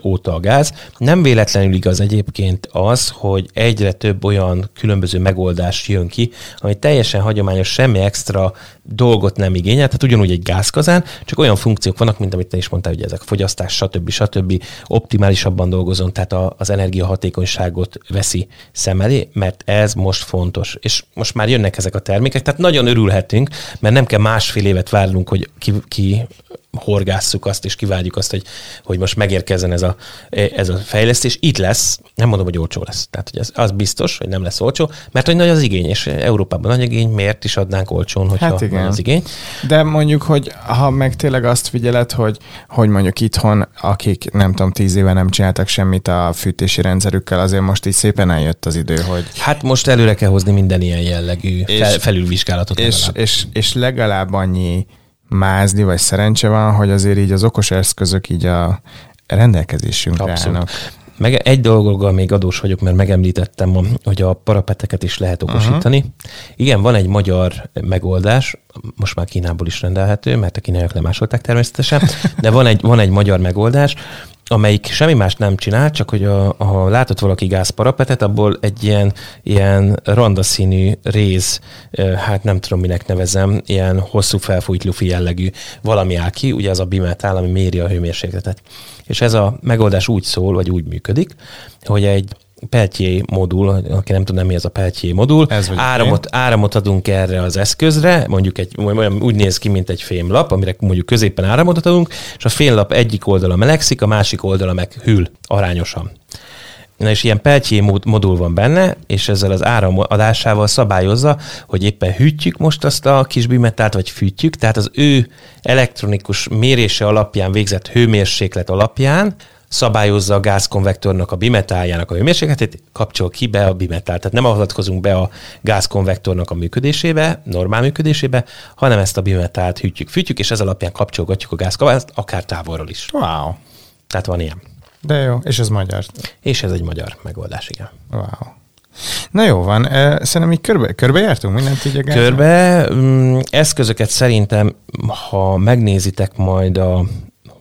óta a gáz. Nem véletlenül igaz egyébként az, hogy egyre több olyan különböző megoldás jön ki, ami teljesen hagyományos, semmi extra dolgot nem igényel, tehát ugyanúgy egy gázkazán, csak olyan funkciók vannak, mint amit te is mondtál, hogy ezek fogyasztás, stb. stb. optimálisabban dolgozon, tehát a, az energiahatékonyságot veszi szem elé, mert ez most fontos. És most már jönnek ezek a termékek, tehát nagyon örülhetünk, mert nem kell másfél évet várnunk, hogy ki, ki horgásszuk azt, és kivárjuk azt, hogy, hogy most megérkezzen ez a, ez a fejlesztés. Itt lesz, nem mondom, hogy olcsó lesz. Tehát hogy ez, az biztos, hogy nem lesz olcsó, mert hogy nagy az igény, és Európában nagy igény, miért is adnánk olcsón, hogyha Hát igen. az igény. De mondjuk, hogy ha meg tényleg azt figyeled, hogy, hogy mondjuk itthon, akik nem tudom, tíz éve nem csináltak semmit a fűtési rendszerükkel, azért most így szépen eljött az idő, hogy Hát most előre kell hozni minden ilyen jellegű És- fel, felülvizsgálatot. és, legalább. és, és legalább annyi mázni vagy szerencse van, hogy azért így az okos eszközök így a rendelkezésünkre Abszolút. állnak. Meg egy dolgokgal még adós vagyok, mert megemlítettem, hogy a parapeteket is lehet okosítani. Uh-huh. Igen, van egy magyar megoldás, most már Kínából is rendelhető, mert a kínaiak lemásolták természetesen, de van egy, van egy magyar megoldás, amelyik semmi más nem csinál, csak hogy a, ha látott valaki gázparapetet, abból egy ilyen, ilyen randaszínű réz, hát nem tudom minek nevezem, ilyen hosszú felfújt lufi jellegű valami áll ki, ugye az a bimetál, ami méri a hőmérsékletet. És ez a megoldás úgy szól, vagy úgy működik, hogy egy Peltier modul, aki nem tudná, mi ez a Peltier modul, Ez áramot, áramot adunk erre az eszközre, mondjuk egy, olyan úgy néz ki, mint egy fémlap, amire mondjuk középen áramot adunk, és a fémlap egyik oldala melegszik, a másik oldala meg hűl arányosan. Na és ilyen mód- modul van benne, és ezzel az áramadásával szabályozza, hogy éppen hűtjük most azt a kis bimetált, vagy fűtjük, tehát az ő elektronikus mérése alapján végzett hőmérséklet alapján szabályozza a gázkonvektornak a bimetáljának a hőmérsékletét, kapcsol ki be a bimetált. Tehát nem avatkozunk be a gázkonvektornak a működésébe, normál működésébe, hanem ezt a bimetált hűtjük, fűtjük, és ez alapján kapcsolgatjuk a gázkavázt, akár távolról is. Wow. Tehát van ilyen. De jó, és ez magyar. És ez egy magyar megoldás, igen. Wow. Na jó van, eh, szerintem így körbe, körbejártunk mindent így a gázon? Körbe mm, eszközöket szerintem, ha megnézitek majd a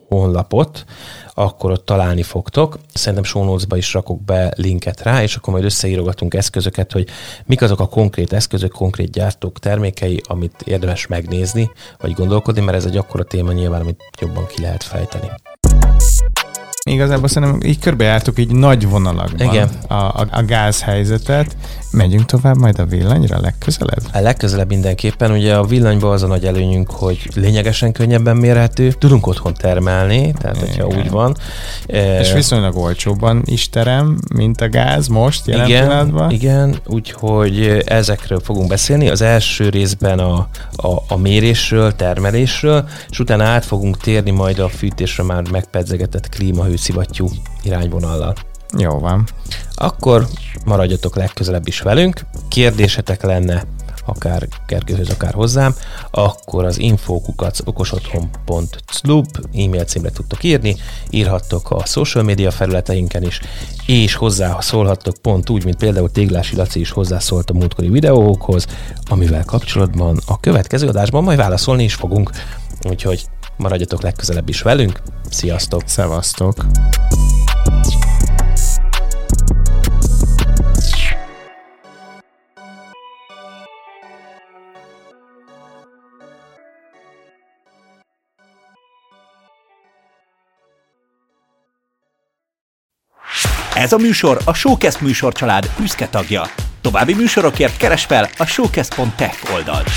honlapot, akkor ott találni fogtok. Szerintem show is rakok be linket rá, és akkor majd összeírogatunk eszközöket, hogy mik azok a konkrét eszközök, konkrét gyártók termékei, amit érdemes megnézni, vagy gondolkodni, mert ez egy akkora téma nyilván, amit jobban ki lehet fejteni. Igazából szerintem így körbejártuk így nagy vonalakban Igen. A, a, a gázhelyzetet. Megyünk tovább majd a villanyra legközelebb? A legközelebb mindenképpen, ugye a villanyban az a nagy előnyünk, hogy lényegesen könnyebben mérhető, tudunk otthon termelni, tehát hogyha Igen. úgy van. És Eh, viszonylag olcsóbban is terem, mint a gáz most jelen igen, pillanatban. igen, úgyhogy ezekről fogunk beszélni. Az első részben a, a, a mérésről, termelésről, és utána át fogunk térni majd a fűtésre már megpedzegetett klímahőszivattyú irányvonallal. Jó van. Akkor maradjatok legközelebb is velünk. Kérdésetek lenne akár Gergőhöz, akár hozzám, akkor az infókukac okosotthon.club e-mail címre tudtok írni, írhattok a social media felületeinken is, és hozzá szólhattok pont úgy, mint például Téglási Laci is hozzászólt a múltkori videókhoz, amivel kapcsolatban a következő adásban majd válaszolni is fogunk. Úgyhogy maradjatok legközelebb is velünk. Sziasztok! Szevasztok. Ez a műsor a Showcast műsorcsalád büszke tagja. További műsorokért keres fel a showcast.tech oldalt.